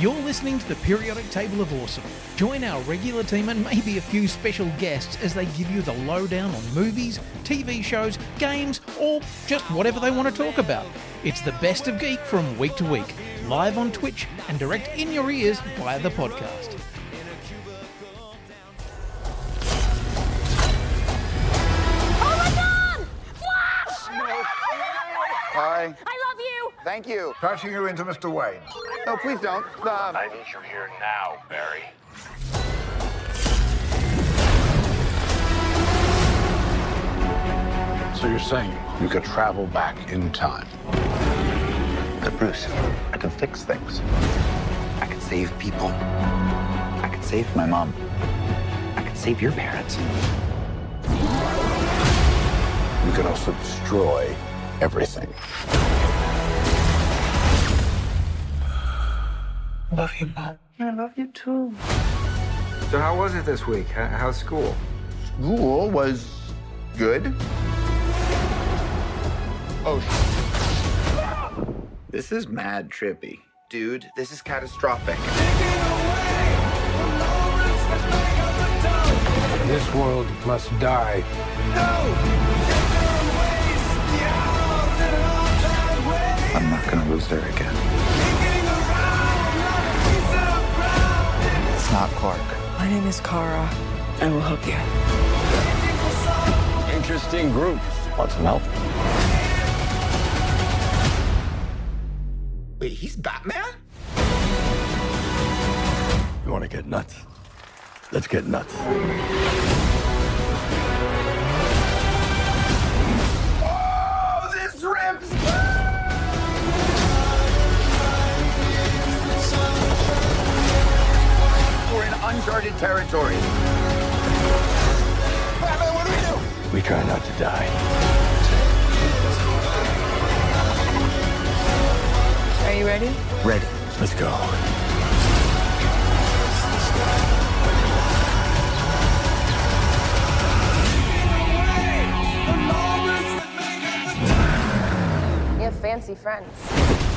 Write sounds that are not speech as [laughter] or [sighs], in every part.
You're listening to the Periodic Table of Awesome. Join our regular team and maybe a few special guests as they give you the lowdown on movies, TV shows, games, or just whatever they want to talk about. It's the best of geek from week to week, live on Twitch and direct in your ears via the podcast. Oh my god! Flash! Hi. I love you! Thank you. Passing you into Mr. Wayne. No, please don't. Uh, I need you here now, Barry. So you're saying you could travel back in time? but Bruce, I can fix things. I can save people. I can save my mom. I can save your parents. You could also destroy everything. Love you, mom. I love you too. So how was it this week? How's school? School was good. Oh, sh- This is mad trippy. Dude, this is catastrophic. This world must die. No! I'm not gonna lose her again. It's not Clark. My name is Kara. I will help you. Interesting group. Want some help? Wait, he's Batman? You want to get nuts? Let's get nuts. Oh, this rips! Uncharted territory. Batman, what do we do? We try not to die. Are you ready? Ready. Let's go. You have fancy friends.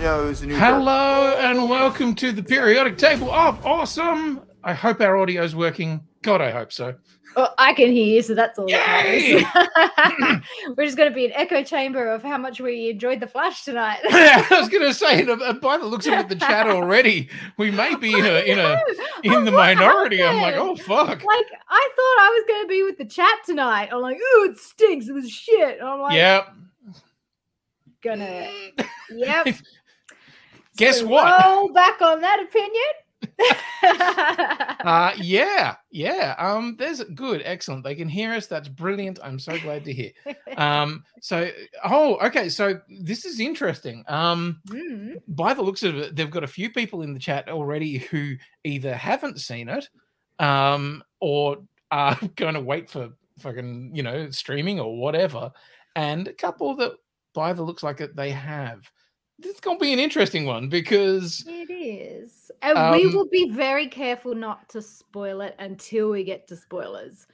Yeah, it was a new Hello and welcome to the Periodic Table of Awesome. I hope our audio's working. God, I hope so. Well, I can hear you, so that's all Yay! that. [laughs] [laughs] We're just going to be an echo chamber of how much we enjoyed the Flash tonight. [laughs] I was going to say, and, uh, by the looks of it, the chat already, we may be in a in a in the What minority. I'm like, oh fuck. Like I thought I was going to be with the chat tonight. I'm like, ooh, it stinks. It was shit. And I'm like, Yep. gonna, yep. Guess So what? Roll back on that opinion. [laughs] Uh, [laughs] yeah, yeah. Um, there's good, excellent. They can hear us. That's brilliant. I'm so glad to hear. Um, so, oh, okay. So this is interesting. Um, Mm. by the looks of it, they've got a few people in the chat already who either haven't seen it, um, or are [laughs] going to wait for fucking, you know, streaming or whatever, and a couple that, by the looks like it, they have. It's going to be an interesting one because It is. And we Um, will be very careful not to spoil it until we get to spoilers.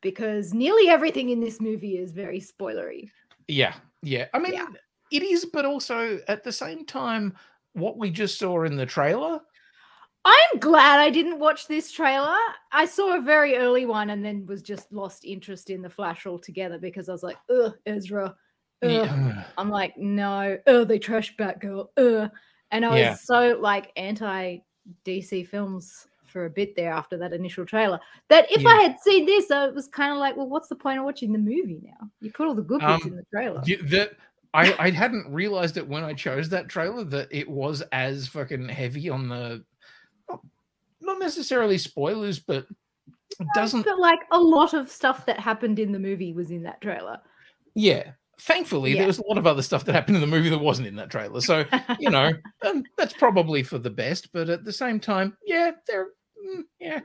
Because nearly everything in this movie is very spoilery. Yeah, yeah. I mean, Yeah. it is, but also at the same time, what we just saw in the trailer. I'm glad I didn't watch this trailer. I saw a very early one and then was just lost interest in the Flash altogether because I was like, ugh, Ezra. Yeah, I'm like, no, oh, they trash Batgirl. Ugh. And I was Yeah. so like anti DC films for a bit there after that initial trailer that if I had seen this, I was kind of like, well, what's the point of watching the movie now? You put all the good bits Um, in the trailer. Y- that I, I hadn't realized it when I chose that trailer that it was as fucking heavy on the not, not necessarily spoilers, but it doesn't. But like a lot of stuff that happened in the movie was in that trailer. Yeah. Thankfully, Yeah. there was a lot of other stuff that happened in the movie that wasn't in that trailer. So, you know, [laughs] um, that's probably for the best. But at the same time, yeah, there, mm, yeah.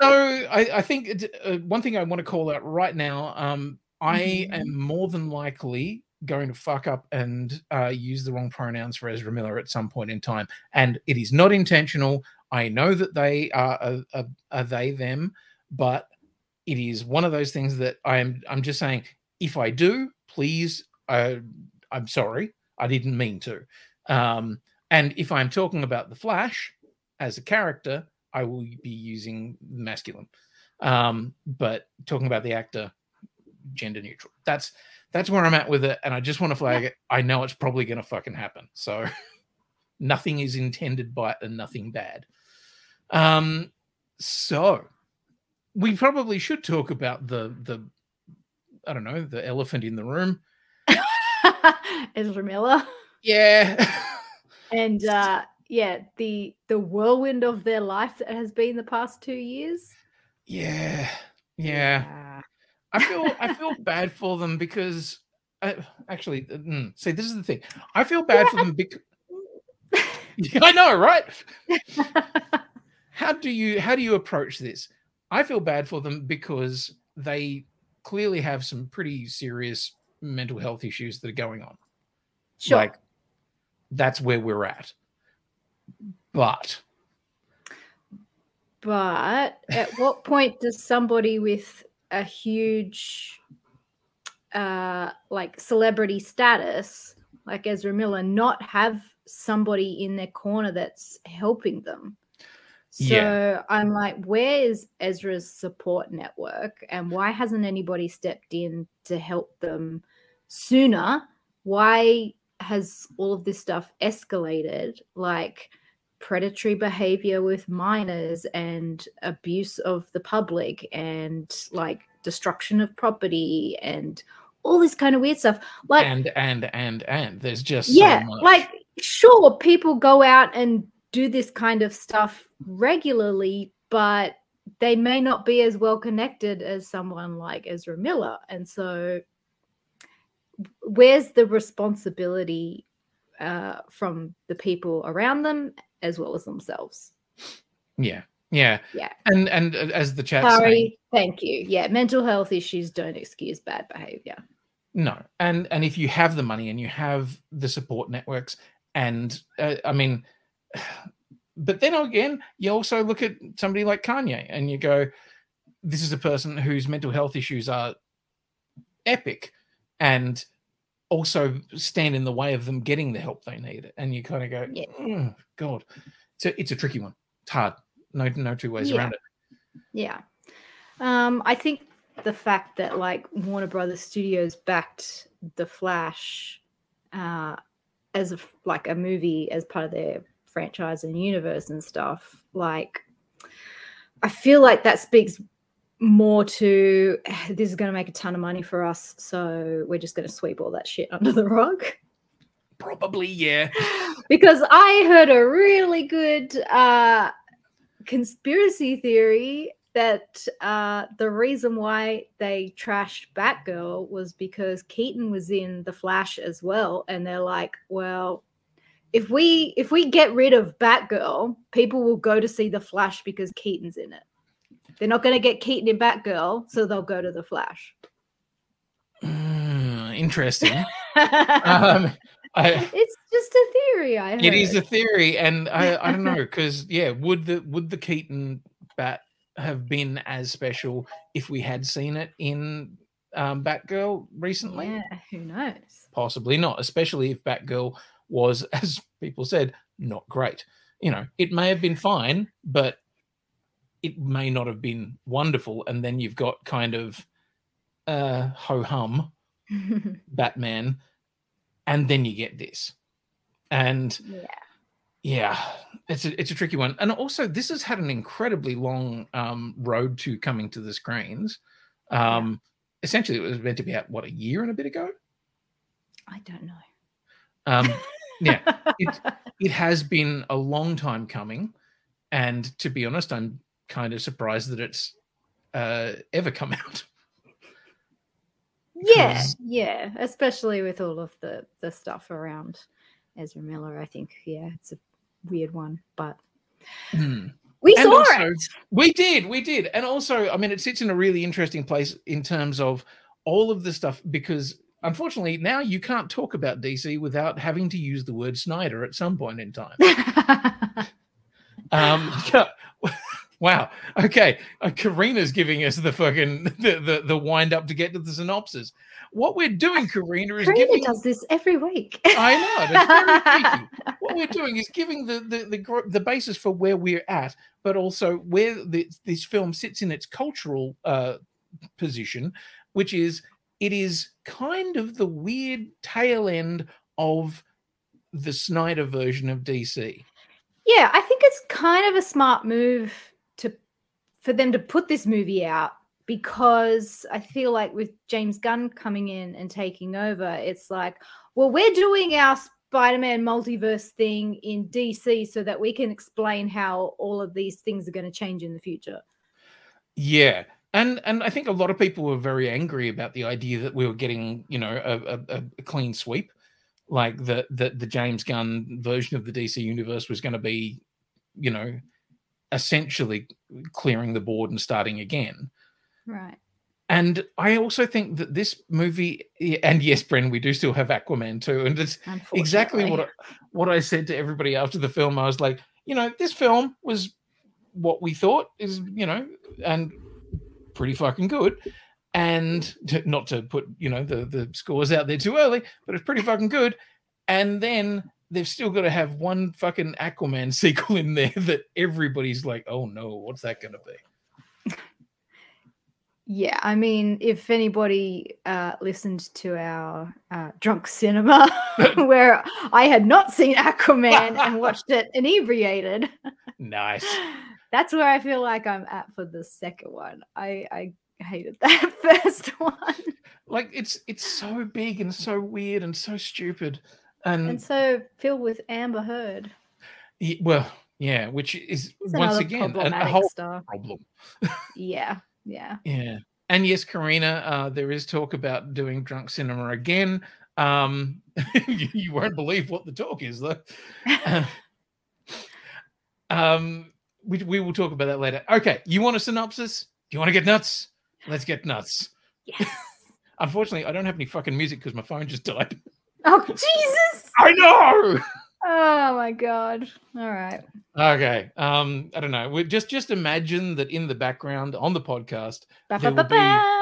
so I, I think it- uh, one thing I want to call out right now, um, I Mhm. am more than likely going to fuck up and uh, use the wrong pronouns for Ezra Miller at some point in time, and it is not intentional. I know that they are a, a, a they them, but it is one of those things that I'm I'm just saying. If I do, please, uh, I'm sorry, I didn't mean to. Um, And if I'm talking about the Flash as a character, I will be using masculine. Um, but talking about the actor, gender neutral. That's that's where I'm at with it, and I just want to flag it. I know it's probably going to fucking happen, so [laughs] nothing is intended by it and nothing bad. Um, so we probably should talk about the the I don't know the elephant in the room. [laughs] Ezra Miller. Yeah. and [laughs] uh yeah, the the whirlwind of their life that has been the past two years. Yeah. Yeah. I feel I feel [laughs] bad for them because I, actually, mm, see, this is the thing. I feel bad for them because I know, right? how do you how do you approach this? I feel bad for them because they clearly have some pretty serious mental health issues that are going on. Sure. Like that's where we're at. But but at what point does somebody with a huge uh like celebrity status like Ezra Miller not have somebody in their corner that's helping them so Yeah. I'm like, where is Ezra's support network and why hasn't anybody stepped in to help them sooner? Why has all of this stuff escalated? Like predatory behavior with minors and abuse of the public and like destruction of property and all this kind of weird stuff. Like and and and and there's just yeah so like sure people go out and do this kind of stuff regularly but they may not be as well connected as someone like ezra miller. And so where's the responsibility uh, from the people around them as well as themselves? Yeah. Yeah. Yeah. And and uh, as the chat sorry. saying, thank you. Yeah. Mental health issues don't excuse bad behavior. No, and and if you have the money and you have the support networks, and uh, I mean, but then again, you also look at somebody like Kanye, and you go, "This is a person whose mental health issues are epic," and also stand in the way of them getting the help they need. And you kind of go, Yeah. "Oh God," so it's a tricky one. It's hard. No, no two ways Yeah. around it. Yeah. Um, I think the fact that like Warner Brothers Studios backed The Flash uh, as a, like a movie as part of their franchise and universe and stuff, like I feel like that speaks more to [sighs] this is going to make a ton of money for us, so we're just going to sweep all that shit [laughs] under the rug. Probably, yeah. [sighs] because I heard a really good uh, conspiracy theory that uh, the reason why they trashed Batgirl was because Keaton was in The Flash as well, and they're like, well. If we if we get rid of Batgirl, people will go to see The Flash because Keaton's in it. They're not going to get Keaton in Batgirl, so they'll go to The Flash. Mm, interesting. [laughs] um, I, it's just a theory. I heard. It is a theory, and I, I don't know [laughs] because yeah, would the would the Keaton bat have been as special if we had seen it in um, Batgirl recently? Yeah, who knows? Possibly not, especially if Batgirl was, [laughs] as people said, not great. You know, it may have been fine, but it may not have been wonderful. And then you've got kind of uh, ho hum [laughs] Batman, and then you get this. And yeah. yeah, it's a it's a tricky one. And also this has had an incredibly long um road to coming to the screens. Um essentially it was meant to be out what a year and a bit ago. I don't know. Um yeah, it [laughs] it has been a long time coming. And to be honest, I'm kind of surprised that it's uh ever come [laughs] out. Yeah, yeah, especially with all of the the stuff around Ezra Miller. I think yeah, it's a weird one, but Hmm. we And saw also- it. We did, we did. And also, I mean, it sits in a really interesting place in terms of all of the stuff because unfortunately now you can't talk about DC without having to use the word Snyder at some point in time. [laughs] Um, [laughs] wow. Okay. Uh, Karina's giving us the fucking the, the the wind up to get to the synopsis. What we're doing, Karina, is Karina giving does this every week. I know. [laughs] What we're doing is giving the the the, the basis for where we're at, but also where the, this film sits in its cultural uh, position, which is it is kind of the weird tail end of the Snyder version of DC. Yeah, I think it's kind of a smart move to for them to put this movie out because I feel like with James Gunn coming in and taking over, it's like, well, we're doing our Spider-Man multiverse thing in DC so that we can explain how all of these things are going to change in the future. Yeah. And and I think a lot of people were very angry about the idea that we were getting, you know, a, a, a clean sweep, like the, the the James Gunn version of the DC universe was going to be, you know, essentially clearing the board and starting again. Right. And I also think that this movie, and yes, Bren, we do still have Aquaman too, and it's exactly what I, what I said to everybody after the film. I was like, you know, this film was what we thought is, you know, and pretty fucking good. And to, not to put, you know, the the scores out there too early, but it's pretty fucking good. And then they've still got to have one fucking Aquaman [laughs] sequel in there that everybody's like, oh no, what's that going to be? Yeah, I mean, if anybody uh, listened to our uh, drunk cinema, [laughs] [laughs] where I had not seen Aquaman and watched it inebriated, nice. That's where I feel like I'm at for the second one. I, I hated [laughs] that first one, Like it's it's so big and so weird and so stupid, and, and so filled with Amber Heard. well, yeah, which is It's once again a, whole star. problem. Yeah, [laughs] yeah. Yeah. And yes, Karina, uh, there is talk about doing drunk cinema again. Um, [laughs] you, you won't believe what the talk is, though. Um, we, we will talk about that later. Okay, you want a synopsis? Do you want to get nuts? Let's get nuts. Yes. [laughs] Unfortunately, I don't have any fucking music because my phone just died. [laughs] Oh Jesus! I know. Oh my God! All right. Okay. Um, I don't know. We just just imagine that in the background on the podcast Ba, there ba, will ba, be.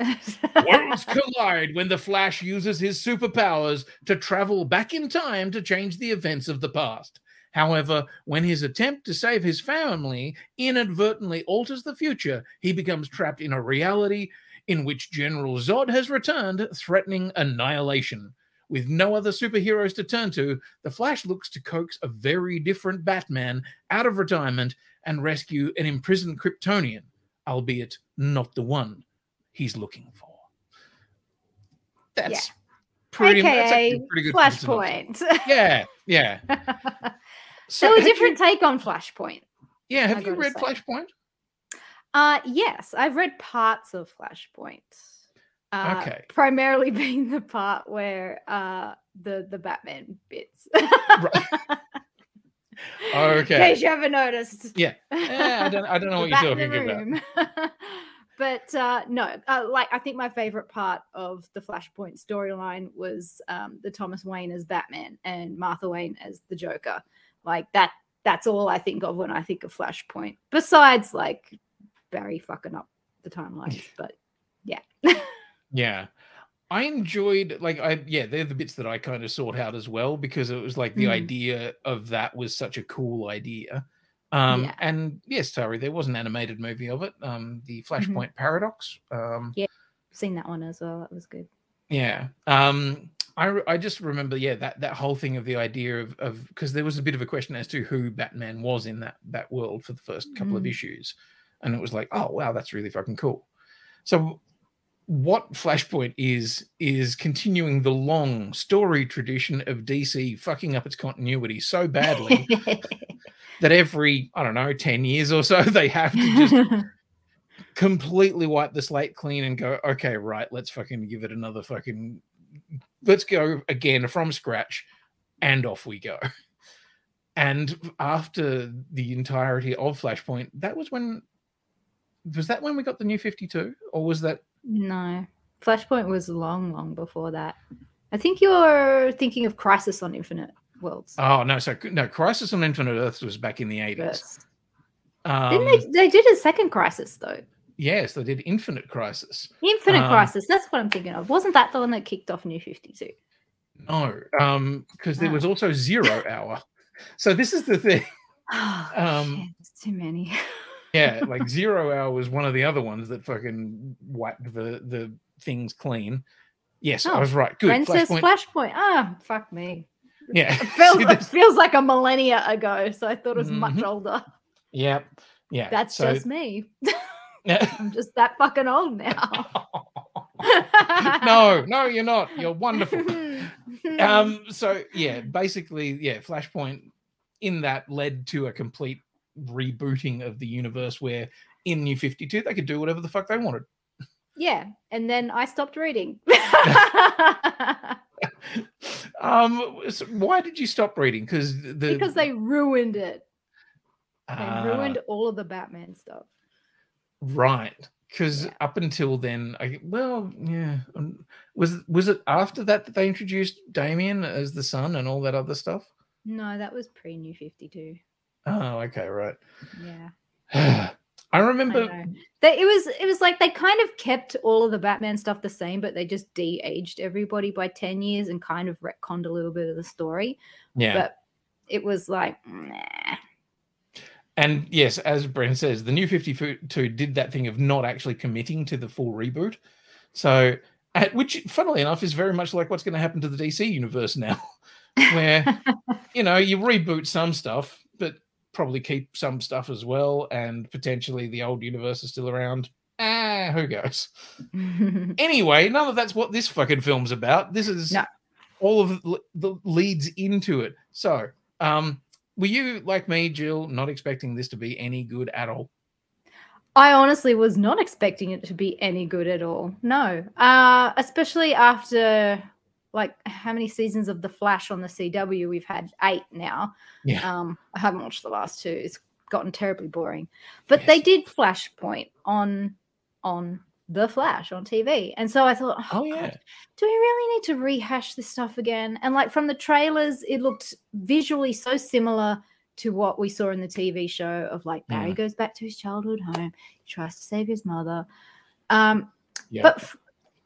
[laughs] Worlds collide when the Flash uses his superpowers to travel back in time to change the events of the past. However, when his attempt to save his family inadvertently alters the future, he becomes trapped in a reality in which General Zod has returned, threatening annihilation. With no other superheroes to turn to, the Flash looks to coax a very different Batman out of retirement and rescue an imprisoned Kryptonian, albeit not the one he's looking for. That's pretty much that's AKA a pretty good. Flashpoint. Yeah, yeah. [laughs] so a have you- different take on Flashpoint. yeah, have you read. Flashpoint? Uh yes, I've read parts of Flashpoint. Uh, Okay. Primarily [laughs] being the part where uh the the Batman bits. In Okay. case you haven't noticed. Yeah. Eh, I don't I don't know [laughs] what you're talking about. [laughs] but uh, no, uh, like I think my favorite part of the Flashpoint storyline was um, the Thomas Wayne as Batman and Martha Wayne as the Joker. Like that. That's all I think of when I think of Flashpoint. Besides, like Barry fucking up the timelines. [laughs] But yeah, Yeah. I enjoyed like I yeah, they're the bits that I kind of sought out as well because it was like the Mm. idea of that was such a cool idea. Um Yeah. and yes, Tari, there was an animated movie of it, um, the Mm-hmm. Flashpoint Paradox. Um Yeah, seen that one as well. That was good. Yeah. Um I I just remember yeah that that whole thing of the idea of of because there was a bit of a question as to who Batman was in that that world for the first couple of Mm. issues and it was like oh wow that's really fucking cool. So what Flashpoint is is continuing the long story tradition of DC fucking up its continuity so badly [laughs] that every I don't know 10 years or so they have to just [laughs] completely wipe the slate clean and go, okay, right, let's fucking give it another fucking, let's go again from scratch, and off we go. And after the entirety of Flashpoint, that was when, was that when we got the new 52? Or was that, no, Flashpoint was long, long before that. I think you're thinking of Crisis on Infinite Worlds. oh no, so no, Crisis on Infinite Earths was back in the 80s. Um, Didn't they? They did a second Crisis though. Yes, they did Infinite Crisis. Infinite Um, Crisis. That's what I'm thinking of. Wasn't that the one that kicked off New Fifty Two? No, um, because there Oh. was also Zero Hour. So this is the thing. [laughs] Oh, Um, shit, too many. [laughs] Yeah, like Zero Hour was one of the other ones that fucking wiped the the things clean. Yes, I Oh, was right. Good. Princess Flashpoint. Flashpoint. Ah, fuck me. [laughs] yeah. It feels, See, it feels like a millennia ago, so I thought it was much Mhm. older. yeah. Yeah. That's so- just me. [laughs] I'm just that fucking old now. [laughs] no, no, you're not. You're wonderful. [laughs] um so yeah basically yeah flashpoint in that led to a complete rebooting of the universe where in new 52 they could do whatever the fuck they wanted yeah, and then I stopped reading. um so why did you stop reading because the because they ruined it. They Ah, ruined all of the Batman stuff. Right because Yeah. up until then i well yeah um, was was it after that that they introduced damian as the son and all that other stuff No, that was pre New 52. oh okay right Yeah. i [sighs] I remember know. They, it was it was like they kind of kept all of the Batman stuff the same, but they just de-aged everybody by 10 years and kind of retconned a little bit of the story. yeah But it was like nah. And yes, as Brent says, the new 52 did that thing of not actually committing to the full reboot. So, at, which, funnily enough, is very much like what's going to happen to the DC universe now, [laughs] where, [laughs] you know, you reboot some stuff, but probably keep some stuff as well. And potentially the old universe is still around. Ah, who knows? [laughs] Anyway, none of that's what this fucking film's about. This is No. all of the leads into it. So, um, were you like me, Jill, not expecting this to be any good at all? I honestly was not expecting it to be any good at all. No. Uh especially after like how many seasons of The Flash on the CW? We've had 8 now. Yeah. Um I haven't watched the last two. It's gotten terribly boring. But they Yes. did Flashpoint on on The Flash on TV. And so I thought, oh, Oh God, yeah, do we really need to rehash this stuff again? And like from the trailers, it looked visually so similar to what we saw in the TV show of like Barry Mm. goes back to his childhood home, he tries to save his mother. Um, yeah. but f-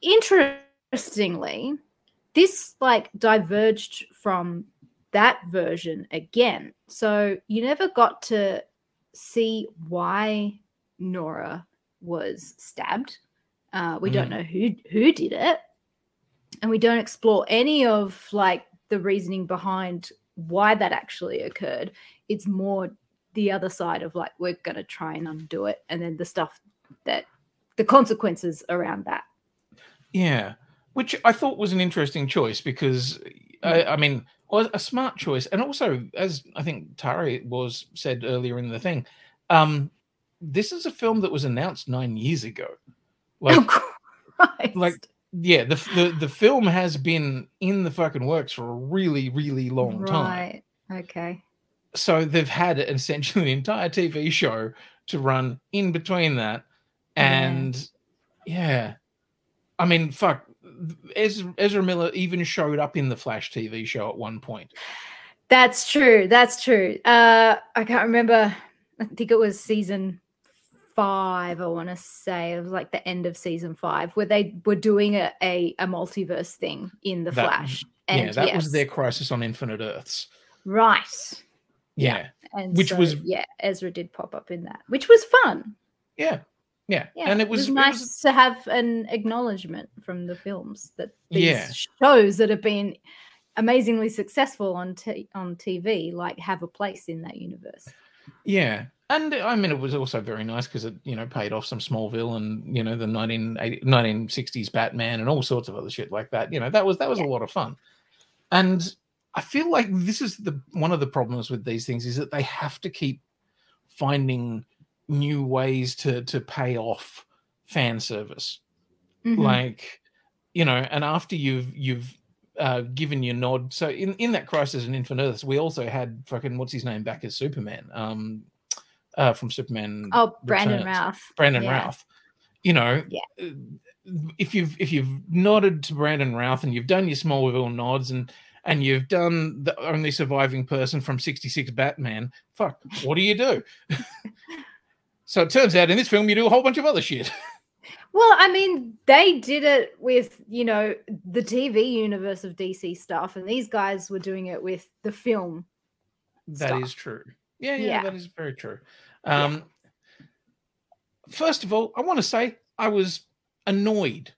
interestingly, this like diverged from that version again. So you never got to see why Nora was stabbed. Uh, we don't Mm. know who who did it, and we don't explore any of like the reasoning behind why that actually occurred. It's more the other side of like we're gonna try and undo it, and then the stuff that the consequences around that. yeah. Which I thought was an interesting choice because, I, I mean, was a smart choice, and also as I think Tari was said earlier in the thing, um, this is a film that was announced nine years ago. Like, [laughs] oh, like yeah, the, the the film has been in the fucking works for a really, really long time. right. Okay. so they've had essentially an entire TV show to run in between that, Yeah. and yeah, I mean, fuck. Ezra, Ezra Miller even showed up in the Flash TV show at one point. That's true. That's true. Uh, I can't remember. I think it was season five. I want to say it was like the end of season five, where they were doing a a, a multiverse thing in the That- Flash. yeah, that was their Crisis on Infinite Earths. right. Yeah, And Which so, was- yeah, Ezra did pop up in that, which was fun. yeah, yeah, Yeah, and it was, it nice was- to have an acknowledgement from the films that these Yeah. shows that have been amazingly successful on t- on TV like have a place in that universe. Yeah. And I mean, it was also very nice because it, you know, paid off some Smallville and, you know, the 1980, 1960s Batman and all sorts of other shit like that. You know, that was, that was Yeah. a lot of fun. And I feel like this is the, one of the problems with these things is that they have to keep finding new ways to, to pay off fan service. Mhm. Like, you know, and after you've, you've, uh, given your nod. So in, in that Crisis on Infinite Earths, we also had fucking what's his name back as Superman. Um, uh, from Superman. oh, Brandon Returns. Routh. Brandon Yeah. Routh. You know, Yeah. uh, if you've if you've nodded to Brandon Routh and you've done your Smallville nods and and you've done the only surviving person from '66 Batman, fuck, what do you do? [laughs] so it turns out in this film you do a whole bunch of other shit. [laughs] Well, I mean, they did it with, you know, the TV universe of DC stuff, and these guys were doing it with the film. That is stuff. true. Yeah, yeah, Yeah. that is very true. Um, First of all, I want to say I was annoyed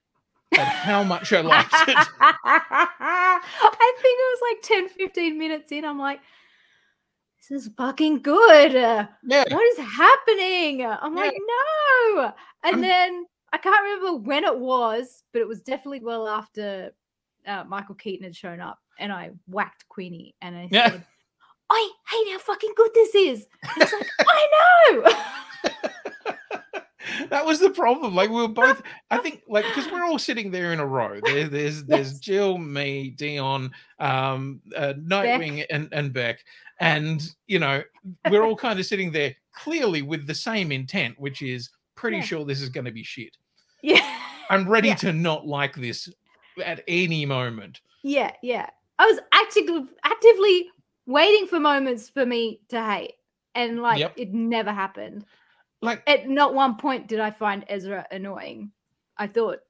at how much I liked it. [laughs] I think it was like 10, 15 minutes in. I'm like, this is fucking good. Yeah. What is happening? I'm like, no. And I'm- then I can't remember when it was, but it was definitely well after uh, Michael Keaton had shown up. And I whacked Quinny and I Yeah. said, I hate how fucking good this is. He's like, I know. [laughs] that was the problem. Like we were both, I think, like because we're all sitting there in a row. There, there's [laughs] there's Yes. Jill, me, Dion, um, uh, Nightwing, and and Beck, and you know we're all kind of sitting there clearly with the same intent, which is pretty Yeah. sure this is going to be shit. yeah. I'm [laughs] ready Yeah. to not like this at any moment. Yeah, yeah. I was actively actively waiting for moments for me to hate, and like Yep. it never happened. Like At not one point did I find Ezra annoying. I thought,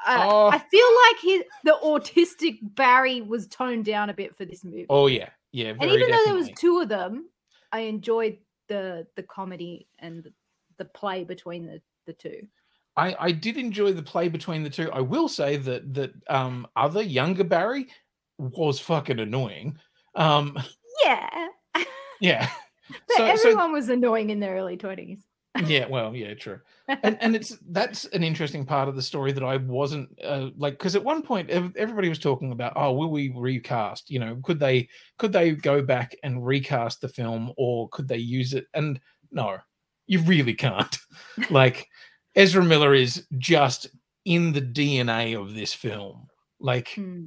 I, Oh. I feel like his the autistic Barry was toned down a bit for this movie. Oh yeah, yeah. and even though there was two of them, I enjoyed the the comedy and the, the play between the the two. I, I did enjoy the play between the two. I will say that that um other younger Barry was fucking annoying. Um Yeah, [laughs] yeah. but So- so- everyone was annoying in their early twenties. yeah, well, yeah, true. And and it's that's an interesting part of the story that I wasn't uh, like because at one point everybody was talking about oh will we recast you know could they could they go back and recast the film or could they use it and no you really can't [laughs] like Ezra Miller is just in the DNA of this film like Hmm.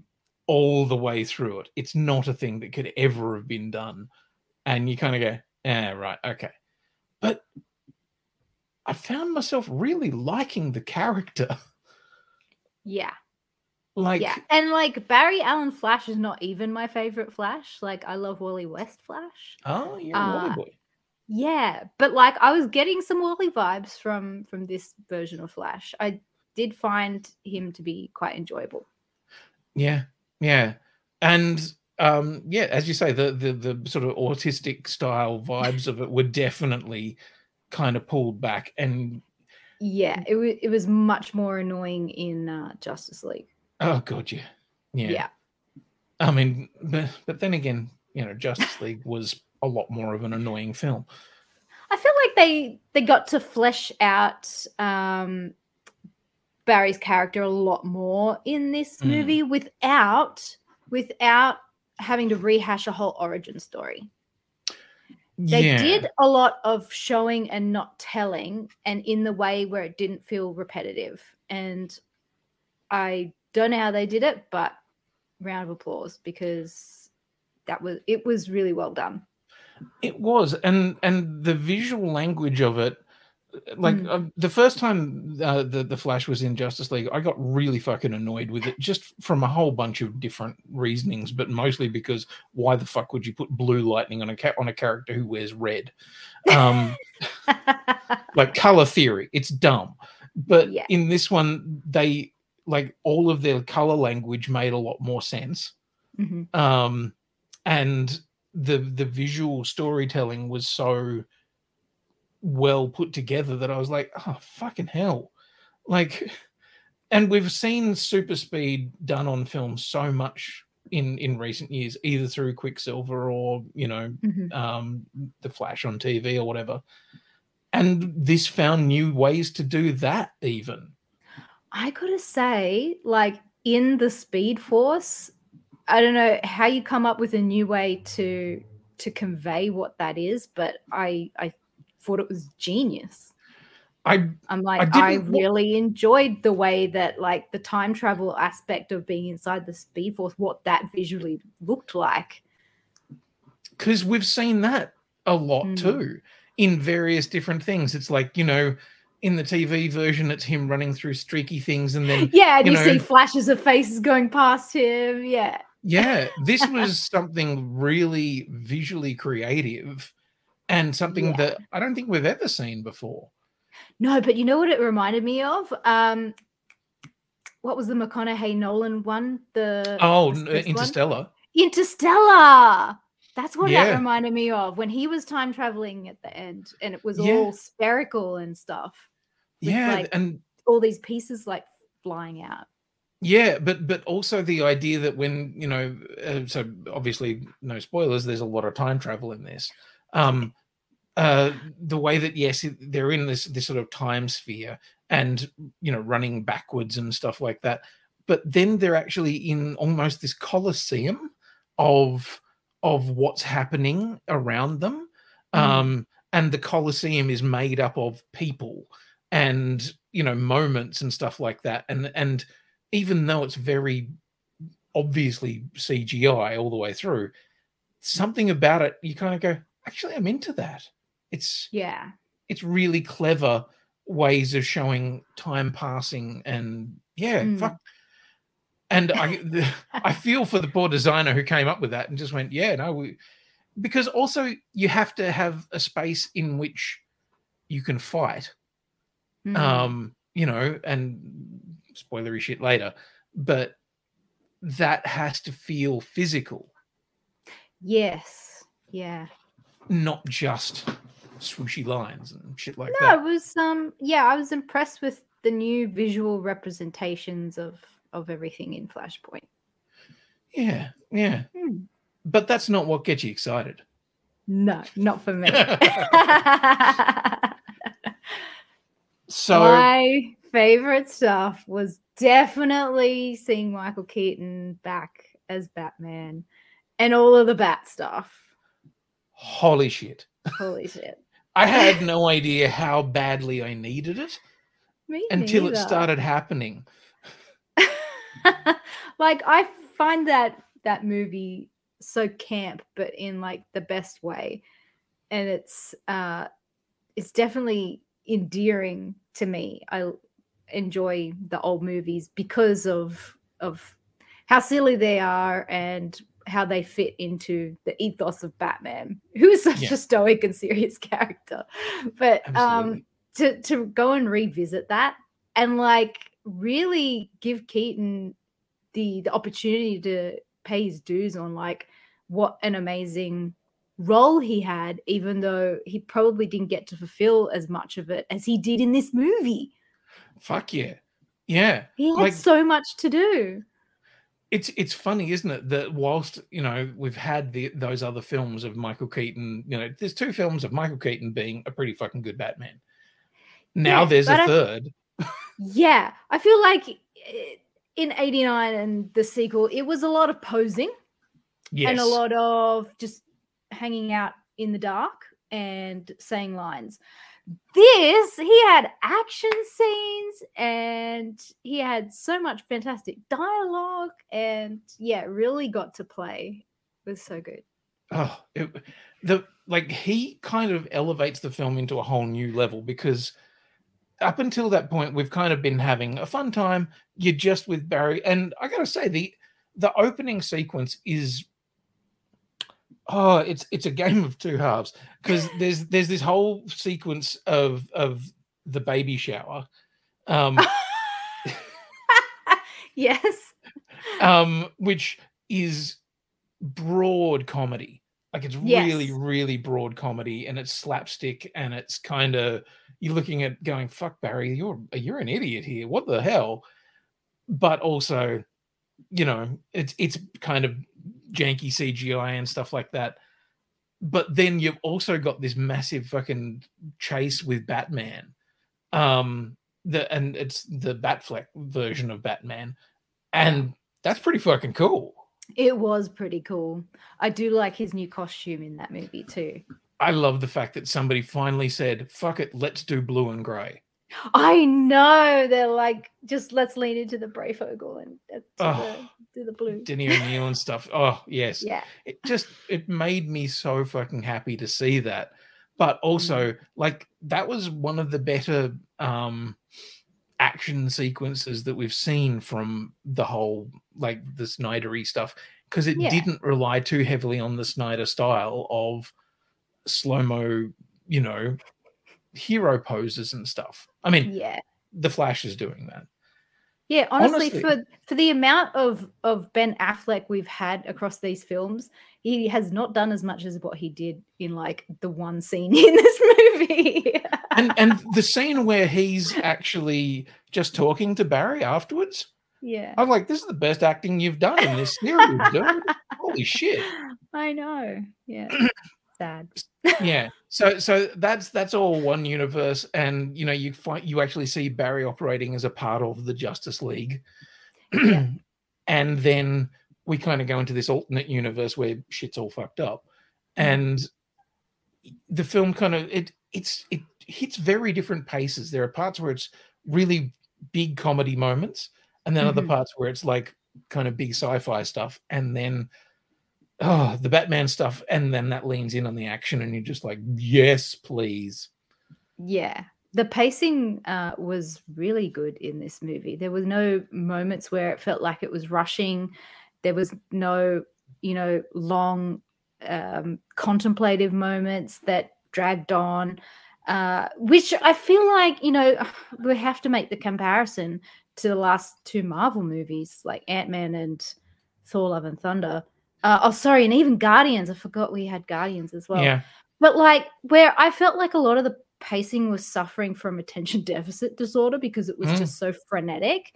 All the way through it it's not a thing that could ever have been done and you kind of go yeah right okay but I found myself really liking the character. [laughs] Yeah. Like, yeah, and like Barry Allen Flash is not even my favorite Flash. Like I love Wally West Flash. oh, you're a Wally Uh, boy. Yeah, but like I was getting some Wally vibes from from this version of Flash. I did find him to be quite enjoyable. Yeah, yeah, and um, yeah, as you say, the the the sort of autistic style vibes of it were definitely kind of pulled back, and Yeah, it was it was much more annoying in uh, Justice League. oh god, yeah, yeah. Yeah. I mean, but, but then again, you know, Justice [laughs] League was a lot more of an annoying film. I feel like they they got to flesh out um Barry's character a lot more in this Mm. movie without without having to rehash a whole origin story. They yeah. did a lot of showing and not telling, and in the way where it didn't feel repetitive. And I don't know how they did it, but round of applause because that was it was really well done. It was, and and the visual language of it, like Mm. uh, the first time uh, the the Flash was in Justice League, I got really fucking annoyed with it, just from a whole bunch of different reasonings, but mostly because why the fuck would you put blue lightning on a cat on a character who wears red? Um, [laughs] like color theory, it's dumb. But Yeah. in this one, they like all of their color language made a lot more sense Mhm. um and the the visual storytelling was so well put together that i was like oh fucking hell. Like [laughs] and we've seen super speed done on film so much in in recent years either through quicksilver or you know Mhm. um the flash on tv or whatever. And this found new ways to do that even. I gotta say, like in the Speed Force, I don't know how you come up with a new way to to convey what that is, but I I thought it was genius. i I'm like, I, wa- really enjoyed the way that like the time travel aspect of being inside the Speed Force, what that visually looked like. because we've seen that a lot Mm. too in various different things. It's like you know, in the TV version, it's him running through streaky things, and then Yeah, and you you, know- see flashes of faces going past him. Yeah. yeah, this [laughs] was something really visually creative and something Yeah. that I don't think we've ever seen before. No, but you know what it reminded me of? Um, what was the McConaughey Nolan one? The Oh, space one? Interstellar. Interstellar. That's what Yeah. that reminded me of when he was time traveling at the end, and it was Yeah. all spherical and stuff. Yeah, like, and all these pieces like flying out. Yeah, but but also the idea that when you know, uh, so obviously no spoilers. There's a lot of time travel in this. Um, uh, the way that yes, they're in this this sort of time sphere and you know running backwards and stuff like that. But then they're actually in almost this coliseum of of what's happening around them. Mm. Um, and the coliseum is made up of people and you know moments and stuff like that. And and even though it's very obviously CGI all the way through, something about it you kind of go, actually, I'm into that. It's Yeah. it's really clever ways of showing time passing and yeah, Mm. fuck. And I the, [laughs] I feel for the poor designer who came up with that and just went, yeah, no, we because also you have to have a space in which you can fight Mm. um you know and spoilery shit later but that has to feel physical yes. Yeah. Not just swooshy lines and shit like No, that No, it was um yeah, I was impressed with the new visual representations of of everything in Flashpoint. yeah yeah Hmm. but that's not what gets you excited No, not for me. [laughs] so My favorite stuff was definitely seeing Michael Keaton back as Batman and all of the Bat stuff. Holy shit Holy shit. i had no idea how badly i needed it Me until it started happening [laughs] like I find that that movie so camp, but in like the best way, and it's uh, it's definitely endearing to me. i enjoy the old movies because of of how silly they are and how they fit into the ethos of Batman, who is such Yeah. a stoic and serious [laughs] character. But um, to to go and revisit that and like really give Keaton the the opportunity to pay his dues on like what an amazing role he had even though he probably didn't get to fulfill as much of it as he did in this movie. Fuck yeah. Yeah. He had Like- so much to do it's it's funny, isn't it, that whilst you know we've had the those other films of Michael Keaton, you know, there's two films of Michael Keaton being a pretty fucking good Batman. Now Yeah, there's a I- third. yeah i feel like eh, in 89 and the sequel it was a lot of posing Yes, and a lot of just hanging out in the dark and saying lines. This, he had action scenes and he had so much fantastic dialogue and yeah, really got to play. It was so good. oh, it, the like he kind of elevates the film into a whole new level because up until that point we've kind of been having a fun time. You're just with Barry, and I gotta say the the opening sequence is oh it's it's a game of two halves because there's there's this whole sequence of of the baby shower um [laughs] yes. um which is broad comedy. Like it's really really broad comedy and it's slapstick and it's kind of you're looking at going fuck barry you're you're an idiot here. What the hell? But also you know it's it's kind of janky cgi and stuff like that but then you've also got this massive fucking chase with batman um the and it's the batfleck version of batman and that's pretty fucking cool It was pretty cool. I do like his new costume in that movie too. I love the fact that somebody finally said, "Fuck it, let's do blue and gray." I know they're like, just let's lean into the Breyfogle and uh, to, Oh, the, to the blue. Denny O'Neil and stuff. [laughs] Oh yes, Yeah. it just it made me so fucking happy to see that. But also, like that was one of the better um action sequences that we've seen from the whole like the Snydery stuff because it Yeah. didn't rely too heavily on the Snyder style of slow mo, you know, hero poses and stuff. I mean, Yeah. the Flash is doing that. Yeah, honestly, Honestly- for for the amount of of Ben Affleck we've had across these films, he has not done as much as what he did in like the one scene [laughs] in this movie. And and the scene where he's actually just talking to Barry afterwards, yeah, I'm like, this is the best acting you've done in this series, dude. [laughs] Holy shit. I know. Yeah, [clears throat] sad. yeah so so that's that's all one universe and you know you find you actually see barry operating as a part of the justice league Yeah. [clears throat] and then we kind of go into this alternate universe where shit's all fucked up and the film kind of it it's it hits very different paces there are parts where it's really big comedy moments and then other Mhm. parts where it's like kind of big sci-fi stuff and then oh the batman stuff and then that leans in on the action and you're just like yes please Yeah. The pacing uh, was really good in this movie. There was no moments where it felt like it was rushing. There was no, you know, long um, contemplative moments that dragged on, uh, which I feel like, you know, [sighs] we have to make the comparison to the last two Marvel movies, like Ant Man and Thor Love and Thunder. Uh, oh, sorry, and even Guardians. I forgot we had Guardians as well yeah but like where I felt like a lot of the pacing was suffering from attention [laughs] deficit disorder because it was Mm. just so frenetic.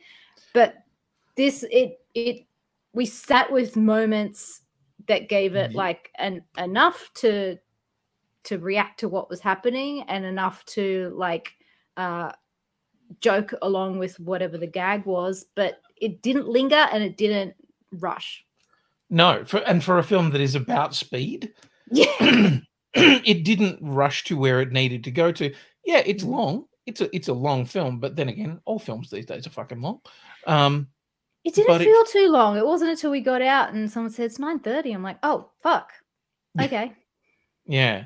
But this it it we sat with moments that gave it Ye- like an enough to to react to what was happening and enough to like uh joke along with whatever the gag was, but it didn't linger and it didn't rush. No for and for a film that is about speed Yeah. [clears throat] it didn't rush to where it needed to go to. Yeah, it's Mm. long. It's a it's a long film, but then again, all films these days are fucking long. Um, It didn't But it- feel too long. It wasn't until we got out and someone said it's nine thirty. I'm like, oh fuck. [laughs] Okay. yeah,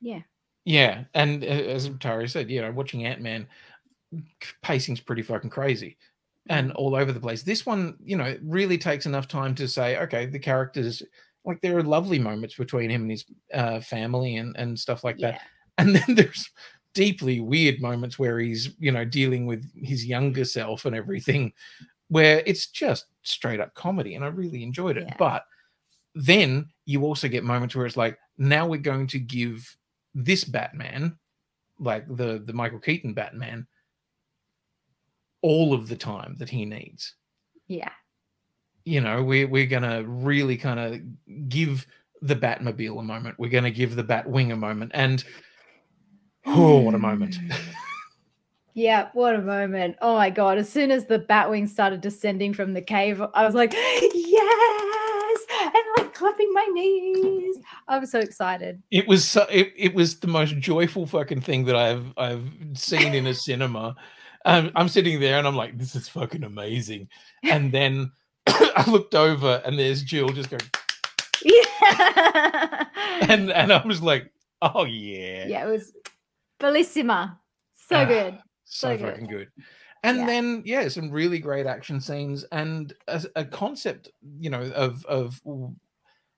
Yeah. yeah, and uh, as Tari said, you know, watching Ant Man, pacing's pretty fucking crazy, and Mm. all over the place. This one, you know, really takes enough time to say, okay, the characters, like there are lovely moments between him and his uh, family and and stuff like that. And then [laughs] there's deeply weird moments where he's you know dealing with his younger self and everything where it's just straight up comedy and i really enjoyed it Yeah. but then you also get moments where it's like now we're going to give this batman like the the michael keaton batman all of the time that he needs Yeah. you know we, we're gonna really kind of give the batmobile a moment we're gonna give the batwing a moment and [sighs] oh what a moment [laughs] Yeah, what a moment. Oh my god. As soon as the Batwing started descending from the cave, I was like, [laughs] yes! And like clapping my knees. I was so excited. it was so, it, it was the most joyful fucking thing that i've i've seen in a cinema [laughs] um, i'm sitting there and i'm like this is fucking amazing and then [coughs] i looked over and there's jill just going Yeah. and and i was like oh yeah yeah, it was bellissima. So Ah. good. so, So good. fucking good. And Yeah. then yeah, some really great action scenes and a, a concept, you know, of of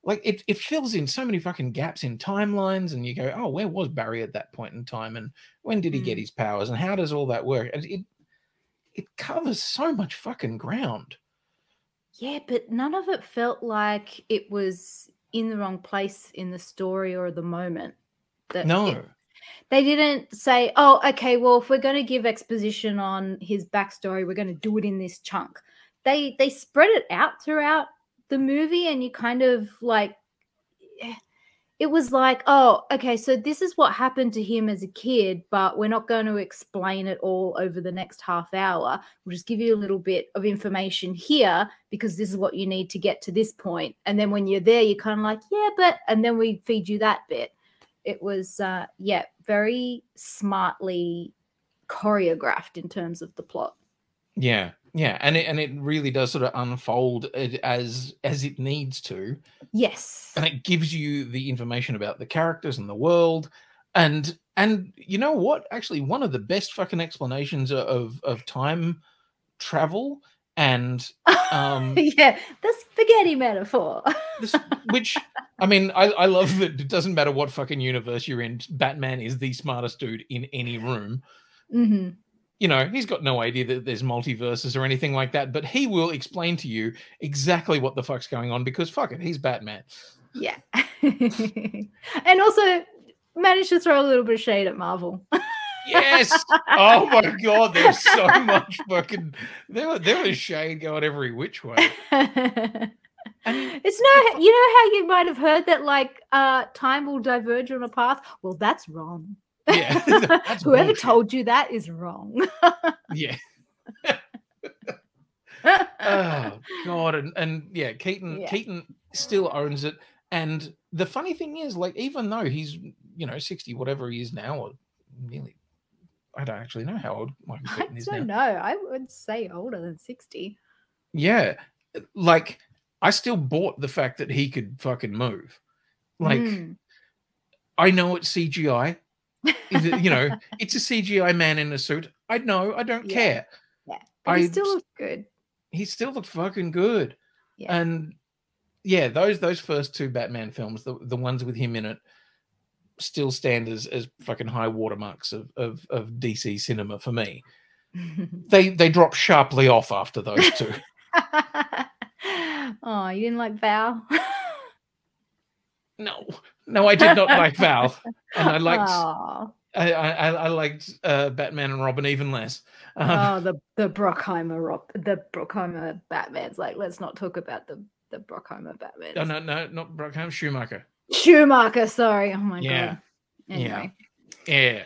like it it fills in so many fucking gaps in timelines, and you go, oh, where was Barry at that point in time, and when did he get Mm. his powers, and how does all that work? And it it covers so much fucking ground. Yeah, but none of it felt like it was in the wrong place in the story or the moment. That it- No, they didn't say, "Oh, okay, well, if we're going to give exposition on his backstory, we're going to do it in this chunk." They they spread it out throughout the movie, and you kind of like, it was like, "Oh, okay, so this is what happened to him as a kid, but we're not going to explain it all over the next half hour. We'll just give you a little bit of information here because this is what you need to get to this point." And then when you're there, you're kind of like, "Yeah, but," and then we feed you that bit it was uh yeah very smartly choreographed in terms of the plot yeah, yeah, and it and it really does sort of unfold it as as it needs to. yes. And it gives you the information about the characters and the world. And and you know what? Actually one of the best fucking explanations of of time travel and [laughs] um yeah the spaghetti metaphor. This, which I mean, I, I love that it doesn't matter what fucking universe you're in, Batman is the smartest dude in any room. hmm You know, he's got no idea that there's multiverses or anything like that, but he will explain to you exactly what the fuck's going on because fuck it, he's Batman. Yeah. [laughs] and also managed to throw a little bit of shade at Marvel. Yes. oh my [laughs] god, there's so much fucking there was there was shade going every which way. [laughs] it's no you know how you might have heard that like uh time will diverge on a path? Well, that's wrong. Yeah. [laughs] Whoever bullshit. told you that is wrong. [laughs] Yeah. [laughs] oh god and, and yeah keaton Yeah. keaton still owns it and the funny thing is like even though he's you know 60 whatever he is now or nearly i don't actually know how old michael I keaton is now don't know. I would say older than 60. yeah like i still bought the fact that he could fucking move like Mm. i know it's cgi Is it- you know it's a cgi man in a suit i know i don't Yeah. care Yeah. But he still looks good. he still looked fucking good. Yeah. And yeah, those those first two Batman films, the, the ones with him in it, still stand as, as fucking high watermarks of, of of DC cinema for me. [laughs] They they drop sharply off after those two. [laughs] oh, you didn't like Val? [laughs] no, no, I did not like [laughs] Val, and I liked. I, I I liked uh, Batman and Robin even less. Um, oh, the the Brockheimer Rob, the Brockheimer Batman's like, let's not talk about the the Brockheimer Batman. oh, no, no, not Brockham Schumacher. Schumacher, sorry. Oh my Yeah. god. Anyway. Yeah.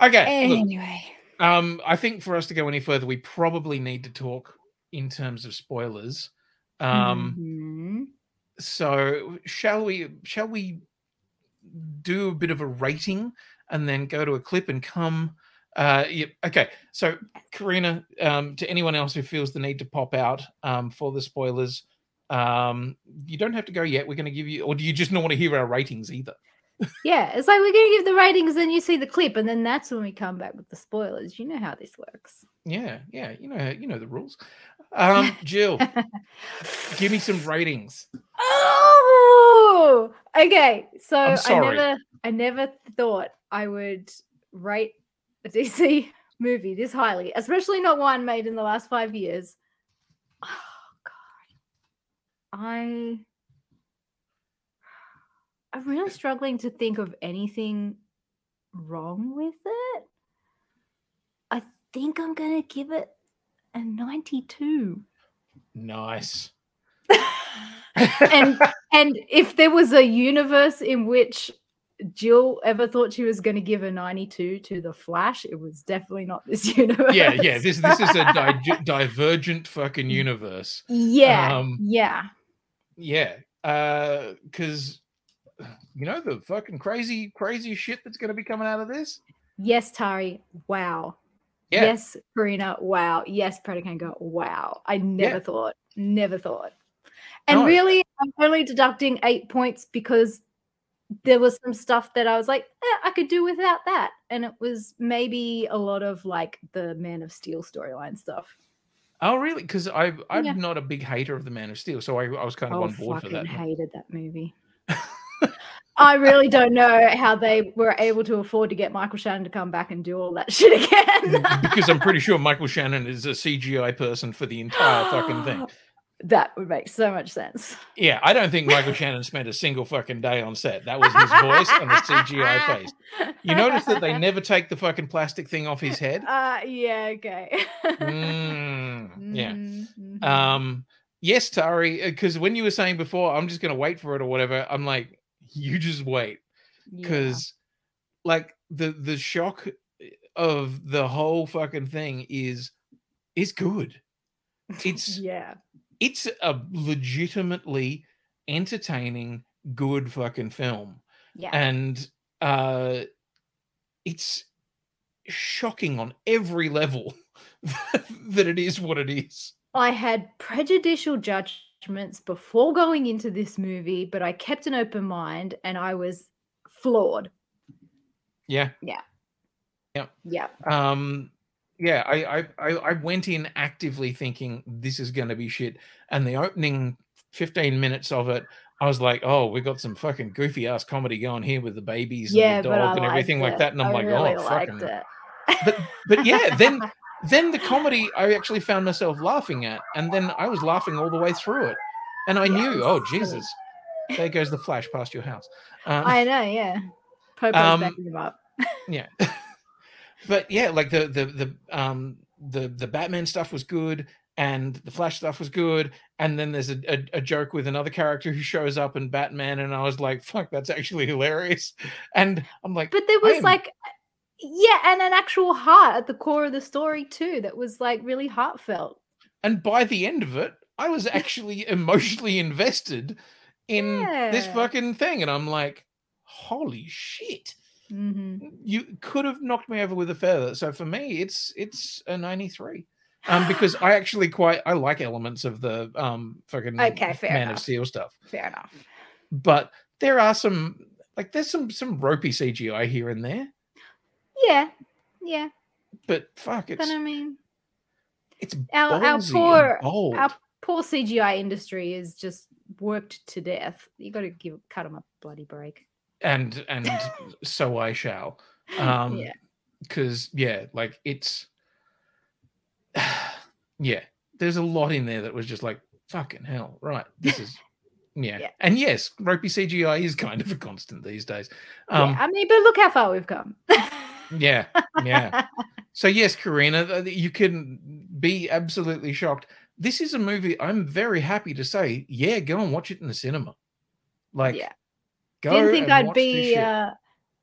Okay. look, Anyway. Um, I think for us to go any further, we probably need to talk in terms of spoilers. Um, Mhm. so shall we? Shall we do a bit of a rating and then go to a clip and come? Uh, yeah, okay. So Karina, um, to anyone else who feels the need to pop out um, for the spoilers, um, you don't have to go yet. We're going to give you, or do you just not want to hear our ratings either? Yeah, it's like we're gonna give the ratings, then you see the clip, and then that's when we come back with the spoilers. You know how this works. Yeah, yeah. You know, you know the rules. Um, [laughs] Jill, give me some ratings. Oh, okay. So sorry. never, I never thought I would rate a DC [laughs] movie this highly, especially not one made in the last five years. [sighs] Oh God, I, I'm really struggling to think of anything wrong with it. I think I'm gonna give it a 92. Nice. and [laughs] and if there was a universe in which Jill ever thought she was going to give a 92 to the Flash, it was definitely not this [laughs] universe. yeah, yeah. This this is a di- [laughs] divergent fucking universe. yeah, Um, yeah. Yeah, uh, because you know the fucking crazy, crazy shit that's going to be coming out of this. Yes, Tari. Wow. Yeah. Yes, Karina. Wow. Yes, Predakango. Wow. I never Yeah. thought. Never thought. And No. really, I'm only deducting eight points because there was some stuff that I was like, eh, I could do without that. And it was maybe a lot of like the Man of Steel storyline stuff. Oh, really? Because I I'm Yeah. not a big hater of the Man of Steel, so I, I was kind of Oh, on board for that. hated that movie. I really don't know how they were able to afford to get Michael Shannon to come back and do all that [laughs] shit again. because I'm pretty sure Michael Shannon is a CGI person for the entire fucking thing. [gasps] That would make so much sense. Yeah, I don't think Michael Shannon spent a single fucking day on set. That was his voice and a CGI face. You notice that they never take the fucking plastic thing off his head? Uh yeah, okay. Mm, yeah. Mhm, Um, yes, Tari, because when you were saying before, I'm just going to wait for it or whatever, I'm like, you just wait. yeah. Because, like, the the shock of the whole fucking thing is is good. [laughs] It's yeah. it's a legitimately entertaining, good fucking film. Yeah. and uh it's shocking on every level [laughs] that it is what it is I had prejudicial judgments before going into this movie, but I kept an open mind and I was floored. yeah Yeah. um yeah I, I i i went in actively thinking this is going to be shit and the opening 15 minutes of it I was like, oh, we got some fucking goofy ass comedy going here with the babies Yeah, and the dog and everything liked like that. And I'm I like, really oh, liked fucking. it. But but yeah, then [laughs] then the comedy I actually found myself laughing at, and then I was laughing all the way through it, and I Yeah, knew, oh. Jesus, there goes the flash past your house. Um, I know, yeah. Popo's Um, backing him up. [laughs] yeah [laughs] but yeah like the the the um the the batman stuff was good and the flash stuff was good and then there's a, a, a joke with another character who shows up in batman and i was like fuck that's actually hilarious [laughs] and i'm like But there was like, yeah, and an actual heart at the core of the story too. That was like really heartfelt. and by the end of it i was [laughs] actually emotionally invested in this fucking thing and i'm like holy shit hmm you could have knocked me over with a feather. So for me, it's it's a 93. Um, because I [laughs] actually quite I like elements of the um fucking Okay, fair Man of. Steel stuff. Fair enough. But there are some like there's some some ropey CGI here and there. Yeah, yeah. But fuck, it's But I mean, it's our our poor our poor CGI industry is just worked to death. You got to give cut them a bloody break. and and [laughs] so I shall. Um yeah, because yeah, like it's [sighs] yeah, there's a lot in there that was just like fucking hell, right? This is [laughs] yeah. Yeah. And yes, ropey CGI is kind of a constant these days. Um yeah. I mean, but look how far we've come. [laughs] yeah, yeah. So yes, Karina, you can be absolutely shocked. This is a movie I'm very happy to say, yeah, go and watch it in the cinema. Like yeah. go Didn't think I'd be uh,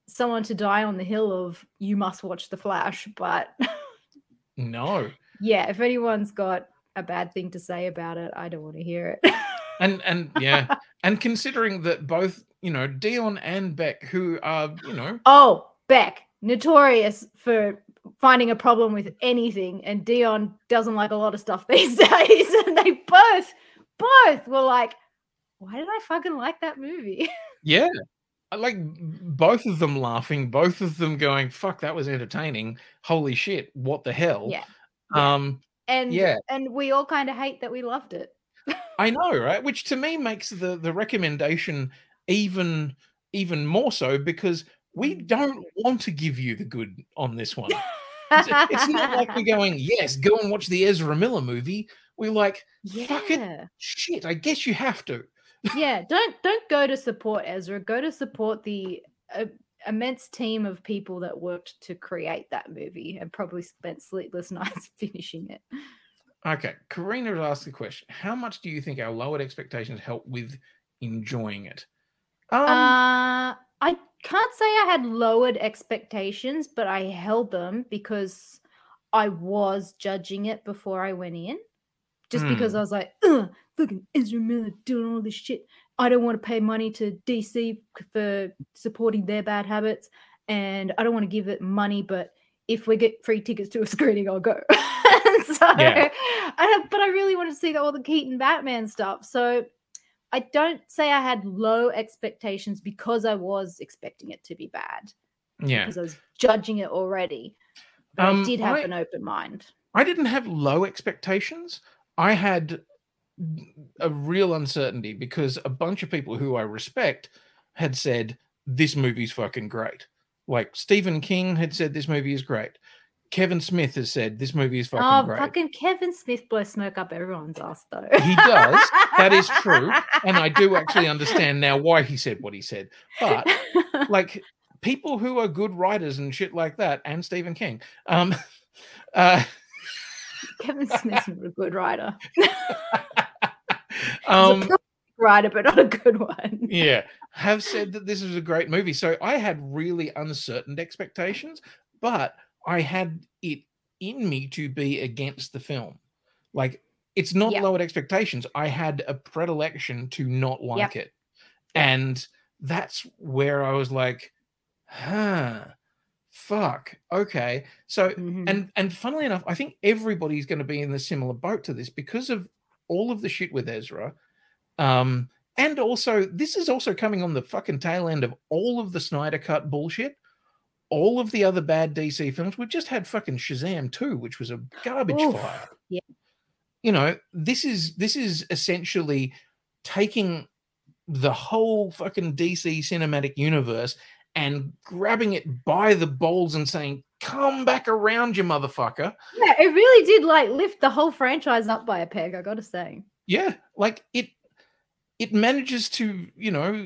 someone to die on the hill of you must watch The Flash, but no. [laughs] yeah, if anyone's got a bad thing to say about it, I don't want to hear it. and and yeah [laughs] and considering that both you know dion and beck who are you know oh, Beck, notorious for finding a problem with anything, and Dion doesn't like a lot of stuff [laughs] these days, and they both, both were like, "Why did I fucking like that movie?" [laughs] yeah I like both of them laughing both of them going fuck that was entertaining holy shit what the hell yeah, um and yeah. and we all kind of hate that we loved it. [laughs] i know right which to me makes the the recommendation even even more so because we don't want to give you the good on this one. It's, it's not like we're [laughs] going yes go and watch the ezra miller movie. We're like fuck it. shit i guess you have to. Yeah don't don't go to support ezra. Go to support the uh, immense team of people that worked to create that movie and probably spent sleepless [laughs] nights finishing it. Okay, Karina has asked the question: How much do you think our lowered expectations help with enjoying it? Um, uh i can't say i had lowered expectations but i held them because i was judging it before i went in just because Hmm. i was like Ugh, look at ezra miller doing all this shit i don't want to pay money to dc for supporting their bad habits and i don't want to give it money but if we get free tickets to a [laughs] screening i'll go [laughs] so Yeah. I, but i really want to see all the keaton batman stuff so I don't say I had low expectations because I was expecting it to be bad yeah, because I was judging it already. But Um, I did have I- an open mind. I didn't have low expectations. I had a real uncertainty because a bunch of people who I respect had said this movie's fucking great. Like Stephen King had said this movie is great. Kevin Smith has said this movie is fucking Oh, great. fucking Kevin Smith blows smoke up everyone's ass though. He does. That is true. And I do actually [laughs] understand now why he said what he said. But [laughs] like people who are good writers and shit like that, and Stephen King. Um, [laughs] uh, Kevin Smith's not a good writer. He's a um, writer, but not a good one. yeah, have said that this is a great movie. So I had really uncertain expectations, but I had it in me to be against the film. Like it's not Yep. lowered expectations. I had a predilection to not like it. And that's where I was like, huh, fuck. Okay. So Mhm. and and funnily enough, I think everybody's going to be in the similar boat to this because of all of the shit with Ezra. Um, and also this is also coming on the fucking tail end of all of the Snyder cut bullshit. All of the other bad DC films. we've just had fucking Shazam 2, which was a garbage Oof, fire. yeah. You know, this is this is essentially taking the whole fucking DC cinematic universe and grabbing it by the balls and saying, "Come back around, you motherfucker." Yeah, it really did like lift the whole franchise up by a peg. I gotta say. Yeah, like it it manages to, you know,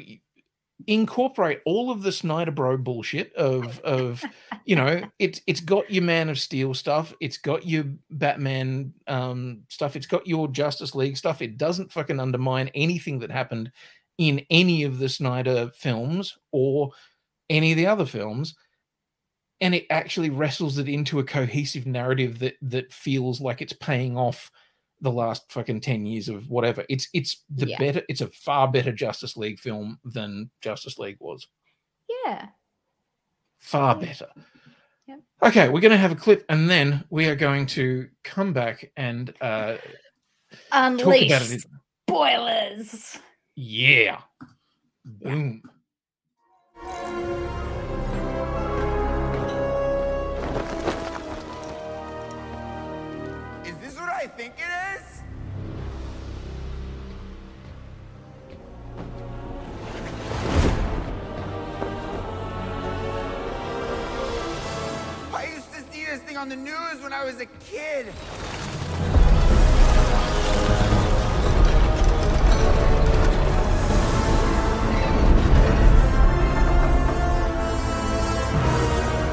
incorporate all of the Snyder Bro bullshit of of you know, [laughs] it's it's got your Man of Steel stuff, it's got your Batman um stuff, it's got your Justice League stuff. It doesn't fucking undermine anything that happened in any of the Snyder films or any of the other films. And it actually wrestles it into a cohesive narrative that that feels like it's paying off the last fucking 10 years of whatever. It's it's the Yeah. better it's a far better Justice League film than Justice League was. Yeah. Far Yeah. better. Yeah. Okay, we're going to have a clip and then we are going to come back and uh talk Unleash about it. spoilers. Yeah. Boom. On the news when I was a kid.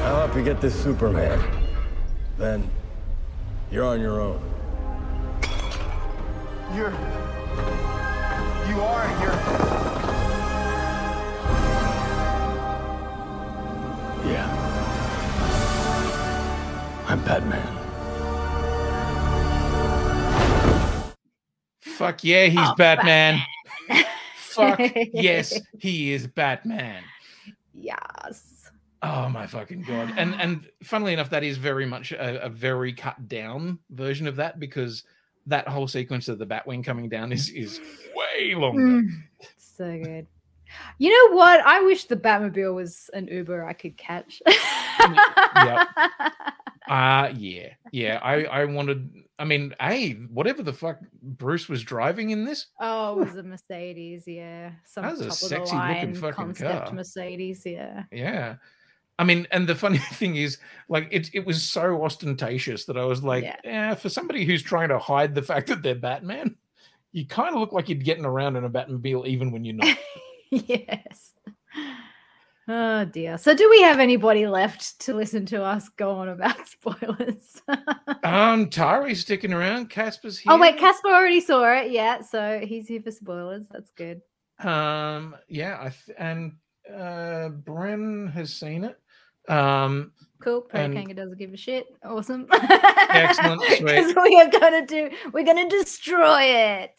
I'll help you get this Superman. Then you're on your own. You're. You are. You're. I'm Batman. Fuck yeah, he's Oh, Batman. Fuck [laughs] yes, he is Batman. Yes. Oh my fucking god! And and funnily enough, that is very much a, a very cut down version of that because that whole sequence of the Batwing coming down is is way longer. Mm, so good. You know what? I wish the Batmobile was an Uber I could catch. yep. [laughs] Uh yeah, yeah. I I wanted. I mean, hey, whatever the fuck Bruce was driving in this, Oh, it was a Mercedes, yeah. Some That was a top of the sexy looking fucking concept car. Mercedes, yeah. yeah. I mean, and the funny [laughs] thing is, like, it it was so ostentatious that I was like, Yeah. yeah, for somebody who's trying to hide the fact that they're Batman, you kind of look like you're getting around in a Batmobile even when you're not. [laughs] yes. Oh dear. So do we have anybody left to listen to us go on about [laughs] spoilers? um, Tari's sticking around. Casper's here. oh wait, Casper already saw it. Yeah, so he's here for spoilers. That's good. Um, yeah, I th- and uh, Bren has seen it. Um, Cool. Kanga doesn't give a shit. Awesome. Excellent, [laughs] sweet. 'Cause we are gonna do we're gonna destroy it.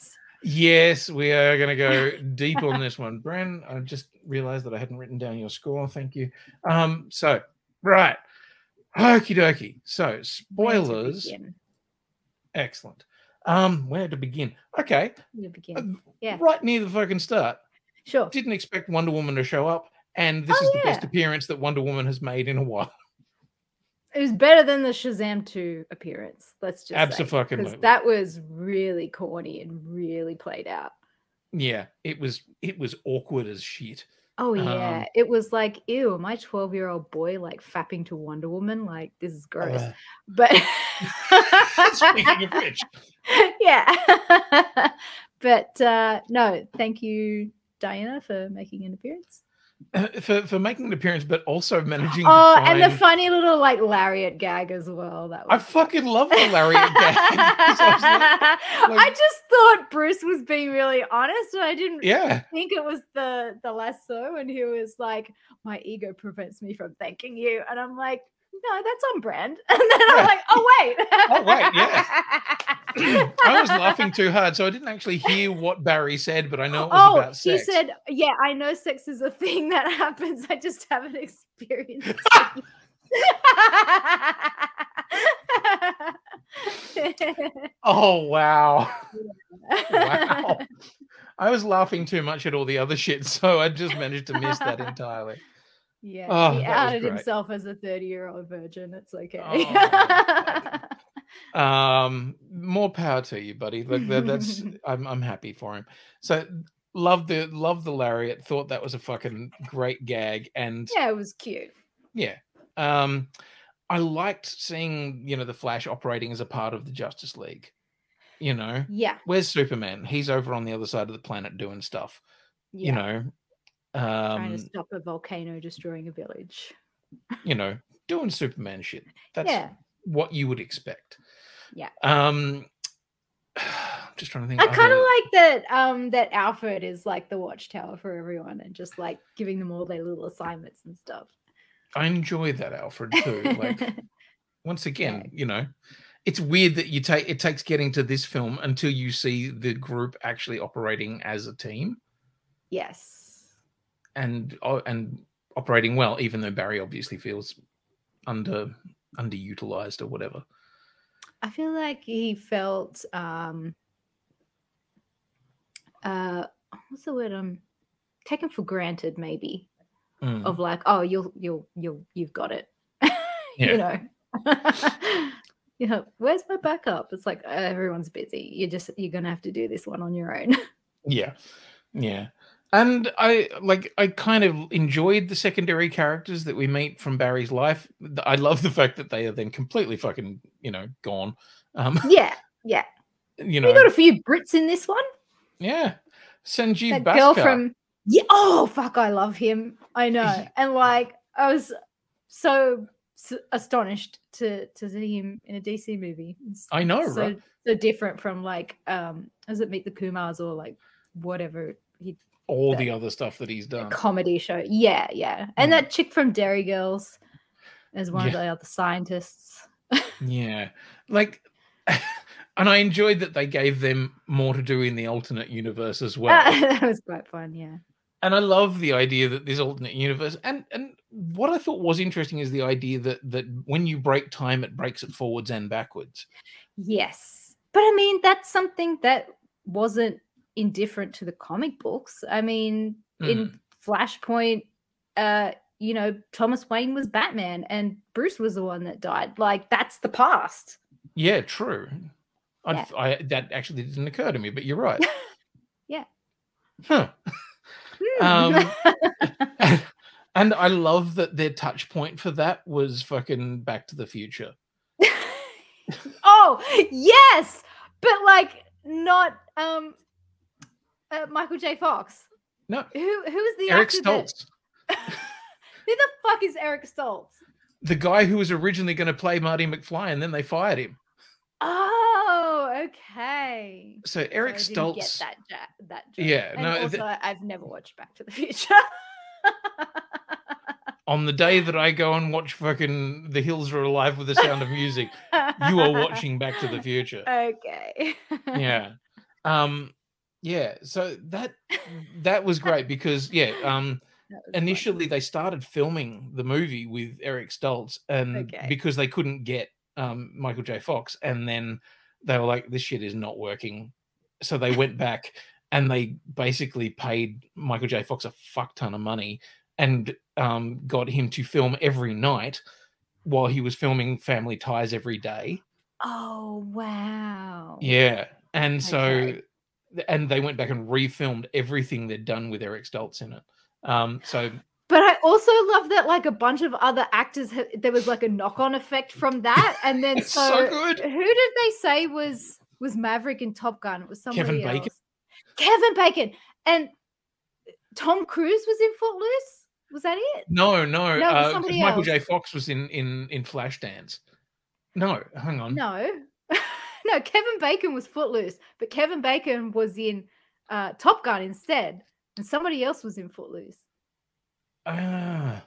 yes, we are going to go deep on this one. Bren, I just realized that I hadn't written down your score. Thank you. Um, so right, okie dokie. So spoilers. Excellent. Um, where to begin? Okay, begin? uh, Yeah. right near the fucking start. Sure. Didn't expect Wonder Woman to show up, and this Oh, is the best appearance that Wonder Woman has made in a while. [laughs] It was better than the Shazam 2 appearance. Let's just Abso-fucking-lutely. that was really corny and really played out. Yeah, it was it was awkward as shit. Oh yeah, Um, it was like, ew, my twelve-year-old boy like fapping to Wonder Woman. Like this is gross. Uh, but [laughs] Speaking of which, [laughs] yeah, [laughs] but uh, no, thank you, Diana, for making an appearance. [laughs] for for making an appearance, but also managing. Oh, to and the funny little like lariat gag as well. That I fucking love the lariat gag. [laughs] [laughs] I was like- I just thought Bruce was being really honest, and I didn't yeah, think it was the the lasso, and he was like, "My ego prevents me from thanking you," and I'm like, "No, that's on brand." [laughs] And then Yeah. I'm like, "Oh wait, Oh, wait, yeah. [laughs] I was laughing too hard, so I didn't actually hear what Barry said, but I know it was Oh, about he said, "Yeah, I know sex is a thing that happens. I just haven't experienced." [laughs] it." "Oh wow, wow." I was laughing too much at all the other shit, so I just managed to miss that entirely. Yeah, Oh, he outed himself as a 30 year old virgin. It's okay. Oh, [laughs] Um, more power to you, buddy. Look, that, that's [laughs] I'm I'm happy for him. So love the love the lariat. Thought that was a fucking great gag, and Yeah, it was cute. yeah. Um, I liked seeing you know the Flash operating as a part of the Justice League. You know, Yeah. where's Superman? He's over on the other side of the planet doing stuff. yeah. You know, trying to um, stop a volcano destroying a village. you know, doing Superman shit. That's yeah. what you would expect. Yeah. Um, [sighs] just trying to think. I kind of like that um that Alfred is like the watchtower for everyone and just like giving them all their little assignments and stuff. I enjoy that Alfred too. Like [laughs] once again, you know, it's weird that you take it takes getting to this film until you see the group actually operating as a team yes. And oh, and operating well, even though Barry obviously feels under underutilized or whatever. I feel like he felt um uh what's the word I'm taken for granted maybe Mm. of like oh you'll you'll you'll you've got it [laughs] you know [laughs] you know where's my backup it's like uh, everyone's busy you're just you're gonna have to do this one on your own [laughs] Yeah. Yeah. And I like I kind of enjoyed the secondary characters that we meet from Barry's life. I love the fact that they are then completely fucking, you know, gone. Um, [laughs] yeah yeah you know, we got a few brits in this one yeah. Sanjeev that girl from yeah oh fuck i love him i know [laughs] and like i was so astonished to to see him in a dc movie It's I know, so right? so different from like um does it meet the kumars or like whatever he all the other stuff that he's done. comedy show yeah yeah and Mm. that chick from Derry Girls as one of the other scientists Yeah. Like [laughs] and I enjoyed that they gave them more to do in the alternate universe as well. [laughs] that was quite fun yeah and I love the idea that this alternate universe and and what I thought was interesting is the idea that that when you break time it breaks it forwards and backwards. Yes. But I mean, that's something that wasn't indifferent to the comic books. I mean, in Flashpoint, uh, you know, Thomas Wayne was Batman and Bruce was the one that died. Like, that's the past. Yeah, true. Yeah. I that actually didn't occur to me, but you're right. [laughs] Yeah. Huh. Um, [laughs] and I love that their touch point for that was fucking Back to the Future. [laughs] oh, yes. But like not um uh, Michael J. Fox. No, Who who is the Eric actor that- Stoltz, [laughs] who the fuck is Eric Stoltz? the guy who was originally going to play Marty McFly, and then they fired him. Oh, okay. So Eric I didn't get Stoltz, that ja- that joke. Yeah, And no, also th- I've never watched Back to the Future. [laughs] on the day that I go and watch fucking The Hills Are Alive with the Sound of Music, you are watching Back to the Future. [laughs] Okay. yeah um yeah so that [laughs] that was great because yeah um That was fun. initially they started filming the movie with eric stoltz and Okay. because they couldn't get um michael j fox and then they were like this shit is not working so they went back and they basically paid michael j fox a fuck ton of money and um got him to film every night while he was filming family ties every day Oh wow. yeah. And so Okay. And they went back and refilmed everything they'd done with Eric Stoltz in it. Um so But I also love that like a bunch of other actors ha- there was like a knock-on effect from that and then so, so good. who did they say was was Maverick in Top Gun? It was somebody Kevin else. Bacon? Kevin Bacon and Tom Cruise was in Footloose. Was that it? no, no, No, it was uh, Michael else. J. Fox was in in in Flashdance. No, hang on. No. [laughs] no, Kevin Bacon was Footloose, but Kevin Bacon was in uh, Top Gun instead, and somebody else was in Footloose. Ah,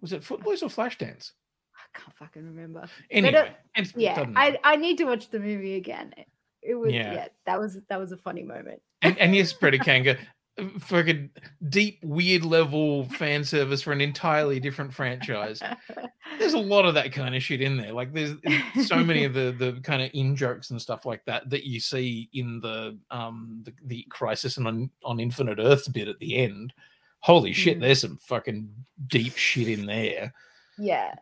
was it Footloose or Flashdance? I can't fucking remember. Anyway, uh, it yeah, I. I need to watch the movie again. It- It was Yeah. yeah. that was that was a funny moment. and, and yes, Predicanga, [laughs] fucking deep, weird level fan service for an entirely different franchise. there's a [laughs] lot of that kind of shit in there. Like there's so many of the the kind of in jokes and stuff like that that you see in the um the, the crisis and on, on Infinite Earths bit at the end. Holy shit, Mm. there's some fucking deep shit in there. Yeah.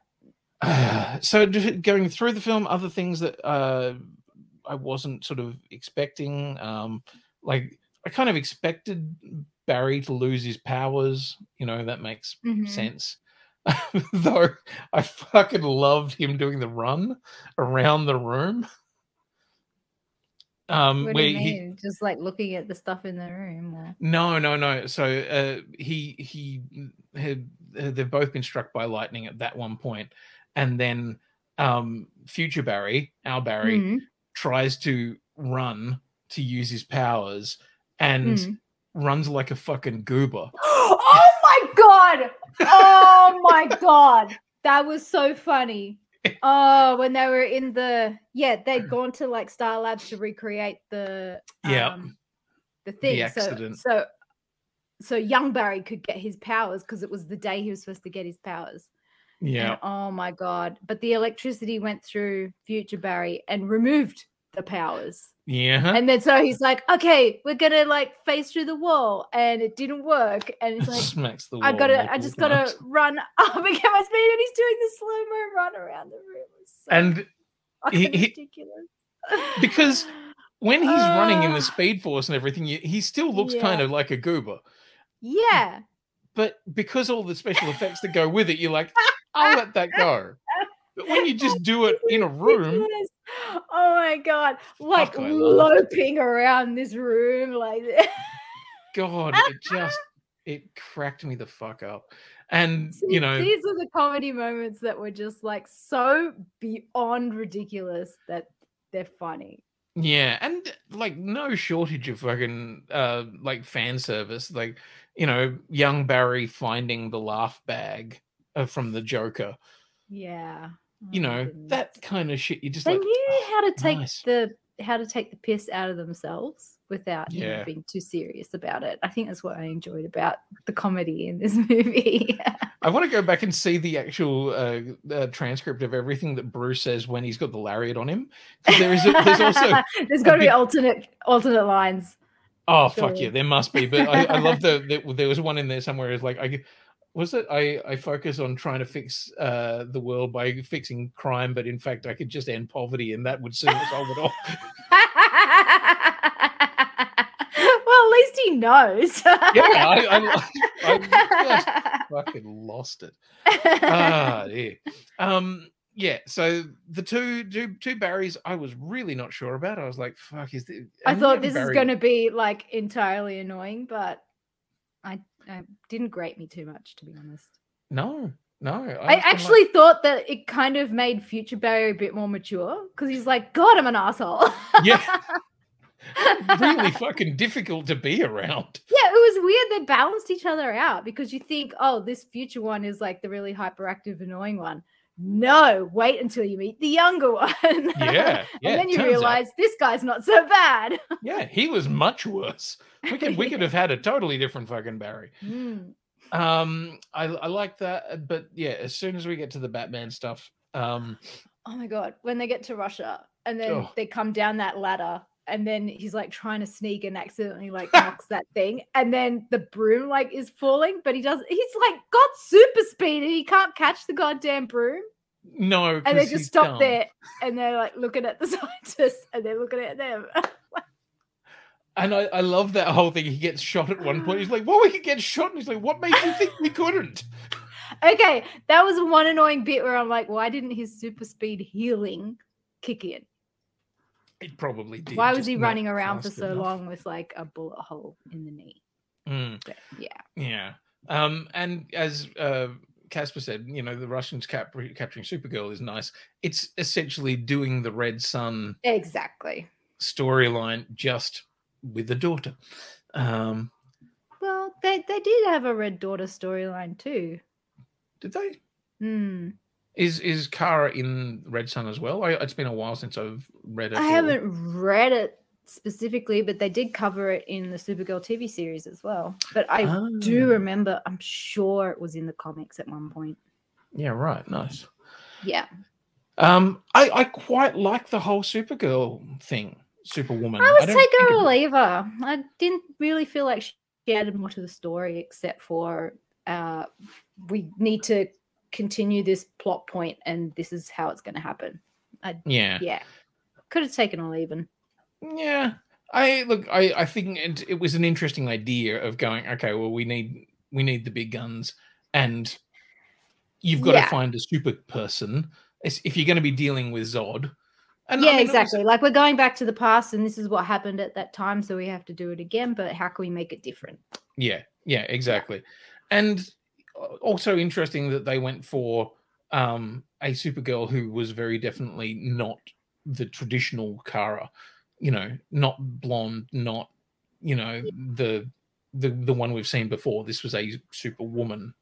[sighs] so going through the film, other things that uh I wasn't sort of expecting, um, like I kind of expected Barry to lose his powers. You know, that makes Mhm. sense. [laughs] Though I fucking loved him doing the run around the room. Um, What do where he? Just like looking at the stuff in the room. Or... no, no, no. So uh, he he had uh, they've both been struck by lightning at that one point, and then um, future Barry, our Barry, Mhm. tries to run to use his powers and Mhm. runs like a fucking goober. [gasps] oh my god! Oh my [laughs] god! That was so funny. Oh, when they were in the yeah, they'd [clears throat] gone to like Star Labs to recreate the Yeah. um, the thing. so accident. so so young Barry could get his powers because it was the day he was supposed to get his powers. Yeah, And, oh my god! But the electricity went through future Barry and removed the powers. yeah. And then so he's like, okay, we're gonna like face through the wall, and it didn't work. And he's like, Smacks the wall. I gotta, I just gotta times. run [laughs] up and get my speed, and he's doing the slow mo run around the room. It's so And he- ridiculous. [laughs] because when he's running in the Ah. speed force and everything, he still looks kind of like a goober. yeah, But because all the special effects that go with it, you're like, [laughs] I'll let that go. But when you just do it in a room. Oh my god, like I loping around this room, like God, it just it cracked me the fuck up. And See, you know, these are the comedy moments that were just like so beyond ridiculous that they're funny. Yeah, and like no shortage of fucking uh like fan service, like you know, young Barry finding the laugh bag uh, from the Joker. Yeah. You Oh know, goodness. that kind of shit. You just they like knew how to take nice. the how to take the piss out of themselves without you know, being too serious about it. I think that's what I enjoyed about the comedy in this [laughs] movie. I want to go back and see the actual uh, uh, transcript of everything that Bruce says when he's got the lariat on him. There is a, there's also [laughs] there's got to be alternate alternate lines. oh fuck yeah, there must be. But I, I love [laughs] the, the there was one in there somewhere. Is like I was it I I focus on trying to fix uh, the world by fixing crime, but in fact I could just end poverty and that would soon solve it all. [laughs] well, at least he knows. yeah, I, I, I just fucking lost it. ah, dear. Um, yeah. So the two, two, two Barrys, I was really not sure about. I was like, "Fuck, is this?" I thought this is going to be like entirely annoying, but I, I didn't grate me too much, to be honest. No, no. I kinda actually thought that it kind of made Future Barry a bit more mature because he's like, God, I'm an asshole. yeah, [laughs] really fucking difficult to be around. Yeah, it was weird. They balanced each other out because you think, oh, this future one is like the really hyperactive, annoying one. No, wait until you meet the younger [laughs] one. Yeah, [laughs] yeah. and then you turns out- realize this guy's not so bad. [laughs] yeah, he was much worse. We could, we could have had a totally different fucking Barry. Mm. Um, I, I like that, but yeah, as soon as we get to the Batman stuff, um, Oh my god, when they get to Russia and then Oh. they come down that ladder and then he's like trying to sneak and accidentally like knocks that [laughs] thing and then the broom like is falling, but he does he's like got super speed and he can't catch the goddamn broom. no, And they just stop dumb. there and they're like looking at the [laughs] scientists and they're looking at them. And I, I love that whole thing. He gets shot at one point. He's like, "Well, we could get shot," and he's like, "What made you think we couldn't?" [laughs] okay, that was one annoying bit where I'm like, why didn't his super speed healing kick in? It probably did. Why was he running around for so enough. long with like a bullet hole in the knee? Mm, But yeah. yeah. Um, and as uh, Casper said, you know, the Russians cap- capturing Supergirl is nice. It's essentially doing the Red Son Exactly. storyline just with the daughter. Um, Well, they they did have a red daughter storyline too. did they? Hmm. Is is Kara in Red Son as well? I, it's been a while since I've read it. I or- haven't read it specifically, but they did cover it in the Supergirl TV series as well. But I do Ah. remember, I'm sure it was in the comics at one point. Yeah, right. Nice. Yeah. Um, I, I quite like the whole Supergirl thing, Superwoman. I was don't take think her or leave her. I didn't really feel like she added more to the story except for uh, we need to continue this plot point and this is how it's going to happen. I, Yeah, yeah. Could have taken all even. yeah. I look. I I think it, it was an interesting idea of going. Okay, well, we need we need the big guns, and you've got Yeah. to find a super person if you're going to be dealing with Zod. And I yeah, mean, it was- exactly. Like we're going back to the past, and this is what happened at that time, so we have to do it again. But how can we make it different? Yeah, yeah, exactly. And uh, also interesting that they went for um a Supergirl who was very definitely not the traditional Kara, you know, not blonde, not you know the the the one we've seen before. This was a superwoman.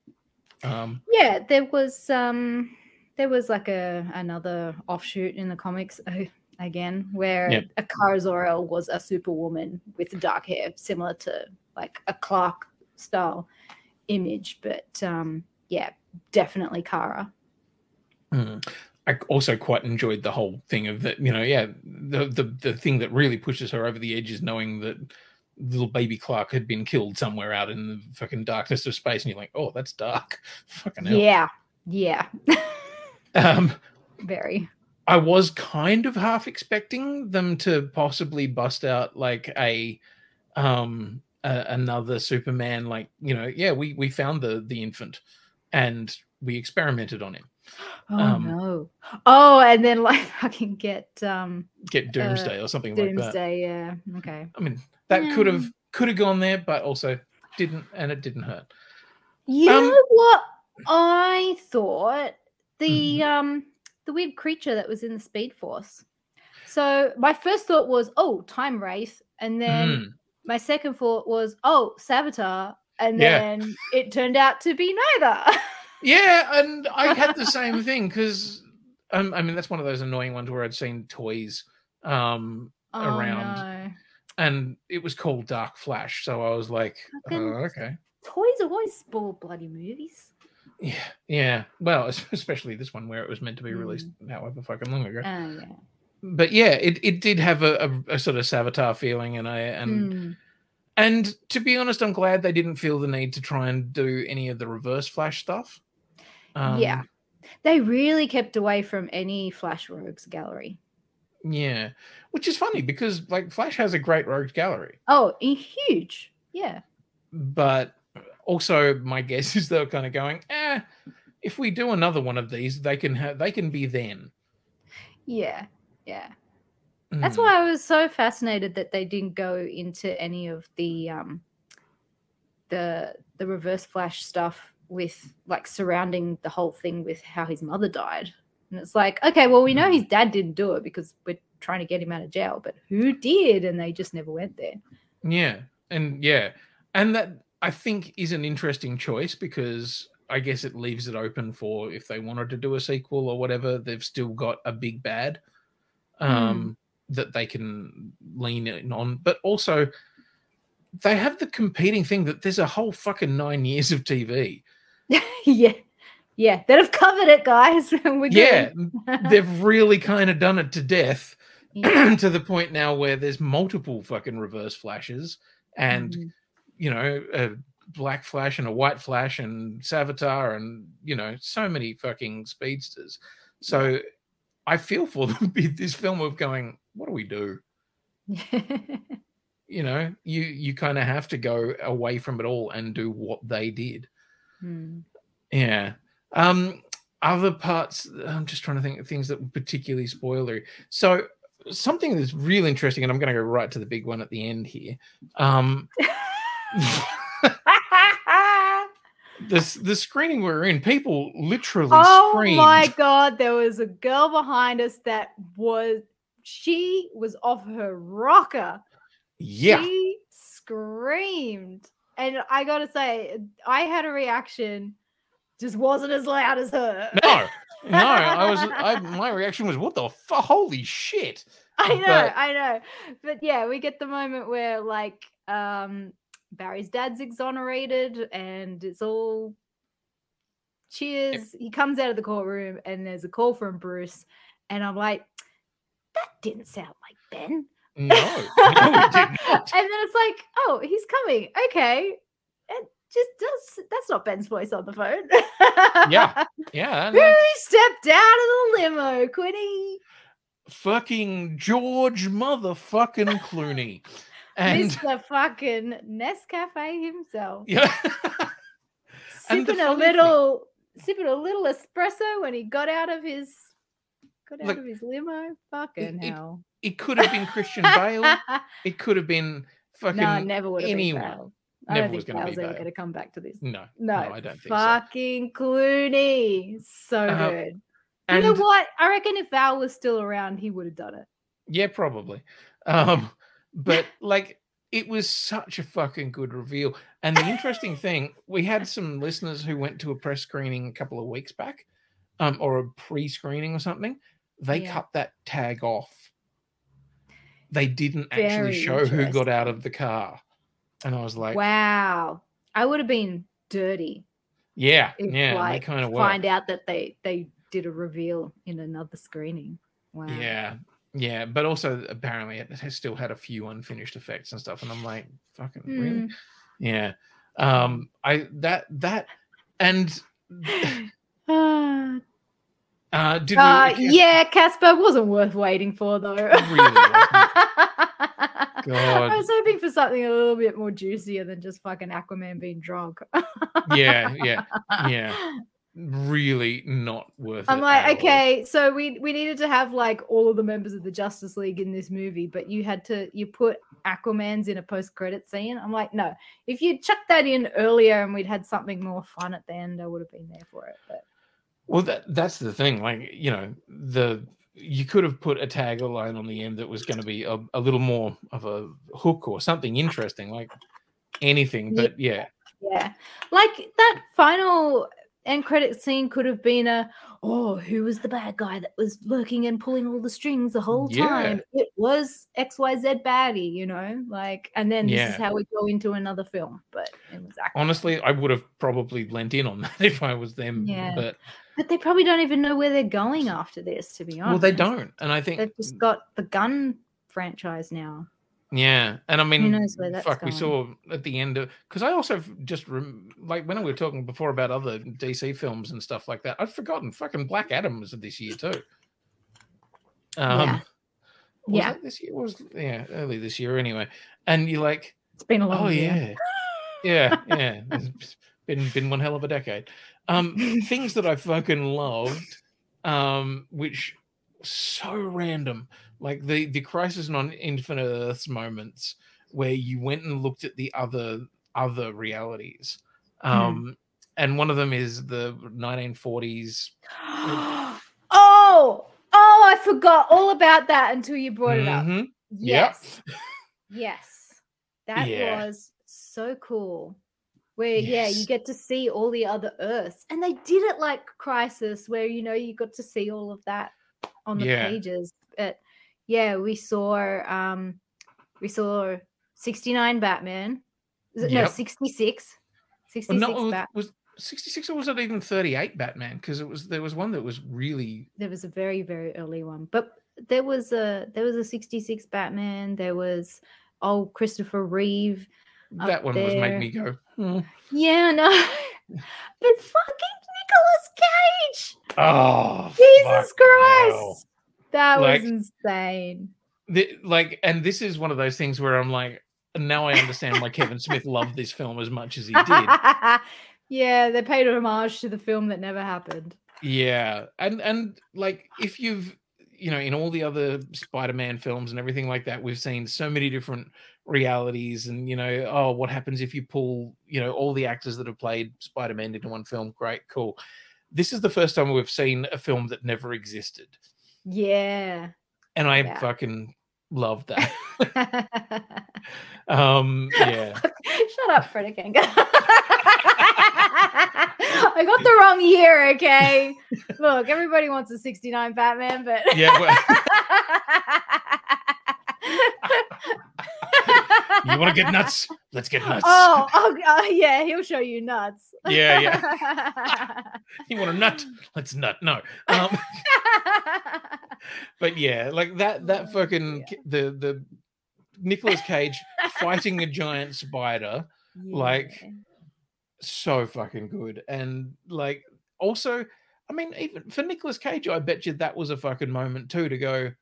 Um Yeah, there was um there was like a another offshoot in the comics uh, again where Yep. a Kara Zor-El was a superwoman with dark hair, similar to like a Clark style image, but um yeah, definitely Kara. Mm. I also quite enjoyed the whole thing of that, you know, yeah, the the the thing that really pushes her over the edge is knowing that little baby Clark had been killed somewhere out in the fucking darkness of space, and you're like, oh, that's dark. [laughs] Fucking hell. Yeah, yeah, [laughs] Um, very. I was kind of half expecting them to possibly bust out like a um a, another Superman, like you know, yeah, we we found the the infant and we experimented on him. [gasps] Oh Um, no. Oh, and then [laughs] like fucking get um Get Doomsday or something like that. Doomsday, yeah. Okay. I mean, that could have could have gone there, but also didn't, and it didn't hurt. You Um, know what I thought? The Mm-hmm. um the weird creature that was in the Speed Force. So my first thought was, oh, Time Wraith, and then Mm. My second thought was, oh, Savitar, and Yeah. then it turned out to be neither. [laughs] Yeah, and I had the same thing because um, I mean that's one of those annoying ones where I'd seen toys um Oh, around no. and it was called Dark Flash, so I was like, oh, okay, Toys always spoil bloody movies. yeah, yeah. Well, especially this one where it was meant to be released Mm. however fucking long ago. Oh yeah. But yeah, it, it did have a, a, a sort of Savitar feeling, and I and Mm. and to be honest, I'm glad they didn't feel the need to try and do any of the Reverse Flash stuff. Um, yeah. They really kept away from any Flash Rogues gallery. Yeah, which is funny because like Flash has a great rogues gallery, Oh, huge. Yeah. but also my guess [laughs] is they're kind of going, eh, if we do another one of these, they can have they can be then. Yeah. Yeah. That's Mm. why I was so fascinated that they didn't go into any of the um the the reverse flash stuff with like surrounding the whole thing with how his mother died. And it's like, okay, well we know his dad didn't do it because we're trying to get him out of jail, but who did? And they just never went there. Yeah, and yeah, and that I think is an interesting choice because I guess it leaves it open for if they wanted to do a sequel or whatever, they've still got a big bad um, that they can lean in on, but also they have the competing thing that there's a whole fucking nine years of TV. [laughs] yeah. Yeah. That have covered it, guys. [laughs] Yeah, [laughs] they've really kind of done it to death [clears throat] Yeah. to the point now where there's multiple fucking reverse flashes and Mhm. you know a black flash and a white flash and Savitar and you know so many fucking speedsters. So I feel for [laughs] them this film of going, what do we do? [laughs] You know, you you kind of have to go away from it all and do what they did. Hmm. Yeah. Um other parts I'm just trying to think of things that were particularly spoilery. So something that's real interesting, and I'm gonna go right to the big one at the end here. Um [laughs] the, the screening we were in, people literally screamed. oh screamed. my god, there was a girl behind us that was she was off her rocker. Yeah. She screamed. And I gotta say, I had a reaction, just wasn't as loud as her. No, no, I was I my reaction was what the fuck holy shit. I know, But- I know. But yeah, we get the moment where like um Barry's dad's exonerated and it's all cheers. He comes out of the courtroom and there's a call from Bruce. And I'm like, that didn't sound like Ben. No, [laughs] no, [laughs] and then it's like, oh, he's coming. Okay. It just does that's not Ben's voice on the phone. Yeah, [laughs] yeah. Who stepped out of the limo, Quinny? fucking George motherfucking Clooney. And Mr. fucking Nescafe himself. yeah. [laughs] And Sipping a funny thing- little sipping a little espresso when he got out of his got out Look, of his limo. Fucking it- hell. It could have been Christian Bale. [laughs] It could have been fucking no, never would have anyone. been Bale. I Never don't was think Bale's ever going to come back to this. No, No, I don't think so. fucking Clooney. So Uh, good. You know what? I reckon if Val was still around, he would have done it. Yeah, probably. Um, but [laughs] like it was such a fucking good reveal. And the interesting [laughs] thing, we had some listeners who went to a press screening a couple of weeks back, um, or a pre-screening or something. They Yeah. cut that tag off. They didn't actually show who got out of the car. And I was like, wow. I would have been dirty yeah, if yeah, like kind of find out that they they did a reveal in another screening. Wow. Yeah, yeah, but also apparently it has still had a few unfinished effects and stuff, and I'm like, fucking really? Mm. Yeah. Um, I that that and Ah, [sighs] uh, did uh, we? yeah, Casper wasn't worth waiting for though. [laughs] God. I was hoping for something a little bit more juicier than just fucking Aquaman being drunk. yeah, yeah, yeah. [laughs] Really not worth it. I'm like, at all. okay, so we we needed to have like all of the members of the Justice League in this movie, but you had to you put Aquaman's in a post credit scene. I'm like, no, if you chucked that in earlier and we'd had something more fun at the end, I would have been there for it. But Well, that that's the thing. Like, you know, the you could have put a tag line on the end that was going to be a, a little more of a hook or something interesting, like anything. Yeah. But yeah, yeah, like that final end credit scene could have been a oh, who was the bad guy that was lurking and pulling all the strings the whole Yeah. time? It was XYZ baddie, you know, like, and then this is Yeah. how we go into another film. But it was Aquaman. honestly, I would have probably lent in on [laughs] that if I was them. Yeah. But But they probably don't even know where they're going after this, to be honest. well, they don't, and I think They've just got the Gunn franchise now. Yeah, and I mean, knows where that's fuck, we saw at the end of because I also just rem- like when we were talking before about other DC films and stuff like that. I've forgotten fucking Black Adam was this year too. Um, Yeah. was Yeah. this year was yeah early this year anyway, and you're like, It's been a long oh year. yeah, yeah, yeah, [laughs] it's been been one hell of a decade. Um, things that I fucking loved, um, which so random, like the the Crisis on Infinite Earths moments where you went and looked at the other other realities. Um, and one of them is the 1940s. [gasps] oh, oh, I forgot all about that until you brought it up. Mhm. Yep. Yes. Yes. That Yeah. was so cool. Where yeah, you get to see all the other Earths. And they did it like Crisis, where you know you got to see all of that on the Yeah. pages. But yeah, we saw um we saw 69 Batman. It, No, Yep. 66. Well, 66 no, was, Bat. was 66 or was it even 38 Batman? Because it was there was one that was really There was a very, very early one. But there was a there was a 66 Batman. There was old Christopher Reeve. that one was made me go. "Hmm." Yeah, no. [laughs] but fucking Nicolas Cage. Oh, Jesus Christ. hell. That Like- was insane. The- like, and this is one of those things where I'm like, now I understand why Kevin Smith loved this film as much as he did. [laughs] yeah, they paid homage to the film that never happened. Yeah, and and like if you've you know in all the other Spider-Man films and everything like that, we've seen so many different realities, and you know, oh, what happens if you pull you know all the actors that have played Spider-Man into one film? Great, cool. This is the first time we've seen a film that never existed, Yeah. and I Yeah. fucking love that. [laughs] [laughs] um, yeah. [laughs] Shut up, Freddy Kanga. I got the wrong year, okay? Look, everybody wants a 69 Batman, but Yeah, well- You want to get nuts? [laughs] Let's get nuts. Oh, oh, uh, yeah, he'll show you nuts. Yeah, yeah. [laughs] You want a nut? Let's nut. No. Um, [laughs] but yeah, like that Oh, that fucking ki- the the Nicolas Cage fighting a giant spider, like so fucking good. And like also, I mean, even for Nicolas Cage, I bet you that was a fucking moment too to go,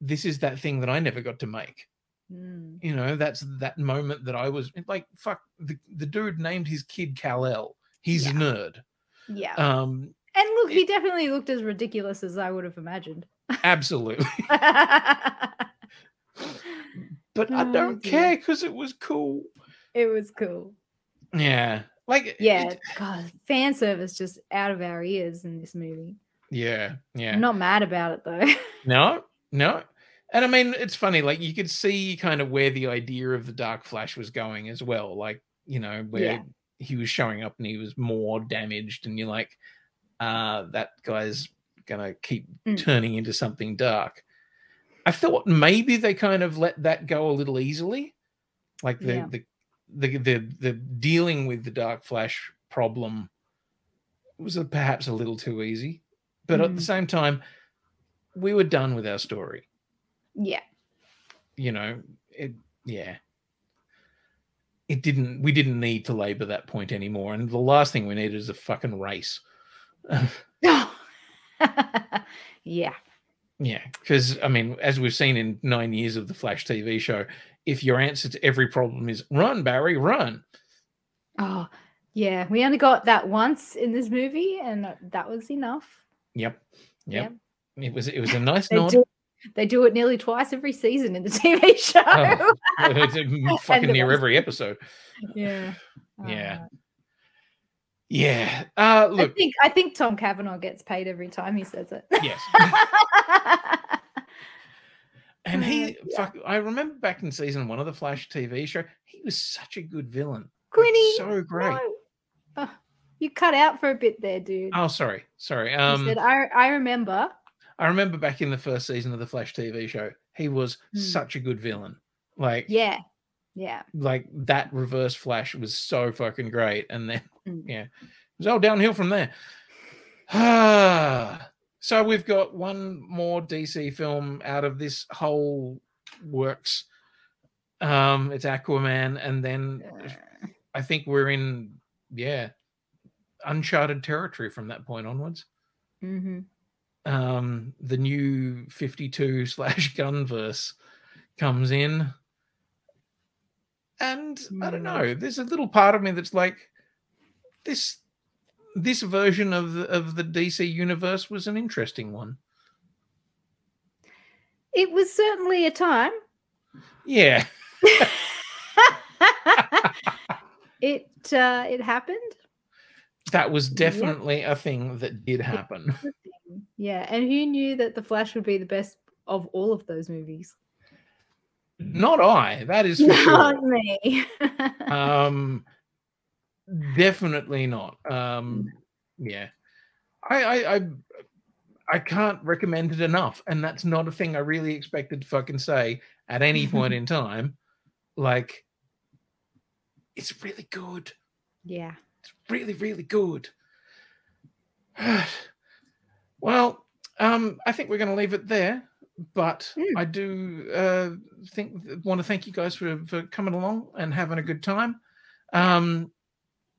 this is that thing that I never got to make. Mm. You know, that's that moment that I was like, fuck, the, the dude named his kid Kal-El. He's Yeah. a nerd. Yeah. Um, and look, he definitely looked as ridiculous as I would have imagined. absolutely. [laughs] But I Oh, don't dear. care because it was cool. it was cool. Yeah. Like, Yeah. it- God, fan service just out of our ears in this movie. yeah. Yeah. I'm not mad about it though. [laughs] No, no. And I mean, it's funny, like you could see kind of where the idea of the Dark Flash was going as well. Like, you know, where Yeah. he was showing up and he was more damaged, and you're like, uh, that guy's gonna keep Mm. turning into something dark. I thought maybe they kind of let that go a little easily. Like the Yeah. the, the the the dealing with the Dark Flash problem was perhaps a little too easy. But at the Mm. same time, we were done with our story yeah. you know it yeah it didn't we didn't need to labor that point anymore and the last thing we needed is a fucking race [laughs] yeah. yeah because i mean as we've seen in nine years of the flash tv show if your answer to every problem is run barry run Oh, yeah. We only got that once in this movie, and that was enough. yep yep, it was it was a nice nod do, they do it nearly twice every season in the [laughs] TV show. Oh, it's, [laughs] fucking near every episode yeah. yeah Uh, yeah uh I look think I think Tom Cavanagh gets paid every time he says it. yes [laughs] And Uh, he, fuck, I remember back in season one of the Flash TV show, he was such a good villain. Quinny, so great. no. Oh, you cut out for a bit there, dude. Oh, sorry, sorry. Um, said, I, I remember. I remember back in the first season of the Flash TV show, he was Hmm. such a good villain. Like, Yeah. Yeah. like that Reverse Flash was so fucking great, and then [laughs] Mm. yeah, it was all downhill from there. Ah, [sighs] so we've got one more DC film out of this whole works. Um, it's Aquaman, and then I think we're in yeah uncharted territory from that point onwards. hmm Um, the new fifty-two slash Gunverse comes in, and I don't know. There's a little part of me that's like this. This version of the, of the DC universe was an interesting one. It was certainly a time. Yeah, [laughs] it uh, it happened. that was definitely a thing that did happen. Yeah, and who knew that the Flash would be the best of all of those movies? Not I. That is for [laughs] Not sure. me. [laughs] um definitely not um yeah I, I i i can't recommend it enough and that's not a thing i really expected to fucking say at any [laughs] point in time like it's really good yeah. it's really really good [sighs] well um i think we're going to leave it there but Hmm. i do uh think want to thank you guys for for coming along and having a good time um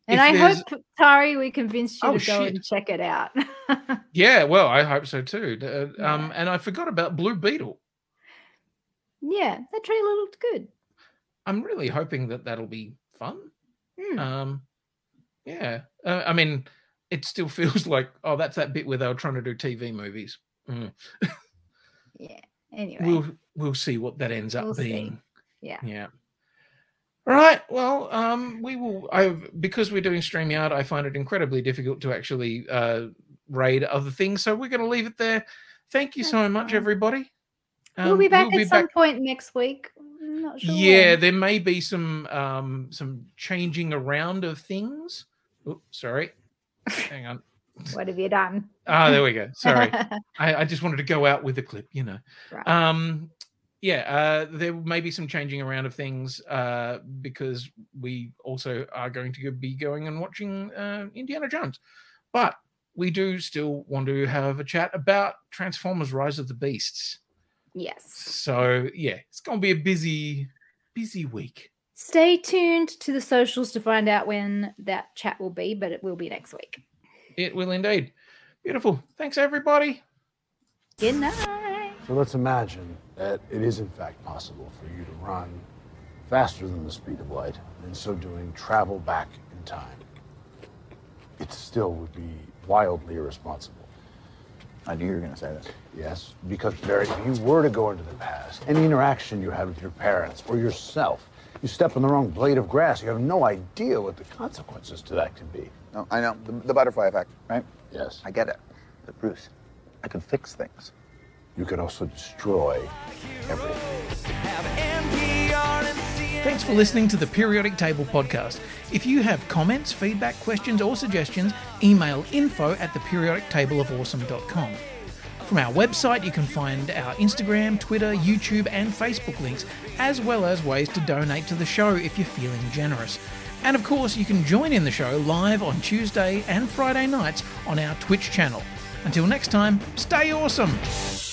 And I there's- hope, Tari, we convinced you Oh, to go shit. and check it out. [laughs] Yeah, well, I hope so too. Uh, Um, and I forgot about Blue Beetle. yeah, that trailer looked good. I'm really hoping that that'll be fun. Hmm. Um, yeah, uh, I mean, it still [laughs] feels like oh, that's that bit where they were trying to do TV movies. Mm. Yeah. Anyway. We'll we'll see what that ends up We'll see. being. yeah. Yeah. All right. Well, um, we will. I because we're doing Streamyard, I find it incredibly difficult to actually uh, raid other things. So we're going to leave it there. Thank you so That's much, everybody. we'll Um, be back we'll at some point next week. I'm not sure. Yeah, when. there may be some um some changing around of things. Oops, sorry. Hang on. [laughs] What have you done? Ah, there we go. [laughs] Sorry. I, I just wanted to go out with the clip, you know. Right. Um yeah, uh there may be some changing around of things uh because we also are going to be going and watching uh Indiana Jones. But we do still want to have a chat about Transformers Rise of the Beasts. yes. So yeah, it's gonna be a busy, busy week. Stay tuned to the socials to find out when that chat will be, but it will be next week. It will indeed. Beautiful. Thanks, everybody. Good night. So let's imagine that it is in fact possible for you to run faster than the speed of light, and in so doing, travel back in time. It still would be wildly irresponsible. I knew you were going to say this. Yes, because Barry, if you were to go into the past, any interaction you had with your parents or yourself, you step on the wrong blade of grass, you have no idea what the consequences to that can be. No, I know. The, the butterfly effect, right? Yes. I get it. But Bruce, I can fix things. You could also destroy everything. Thanks for listening to the Periodic Table podcast. If you have comments, feedback, questions, or suggestions, email info at theperiodictableofawesome.com. From our website, you can find our Instagram, Twitter, YouTube, and Facebook links, as well as ways to donate to the show if you're feeling generous. And of course, you can join in the show live on Tuesday and Friday nights on our Twitch channel. Until next time, stay awesome!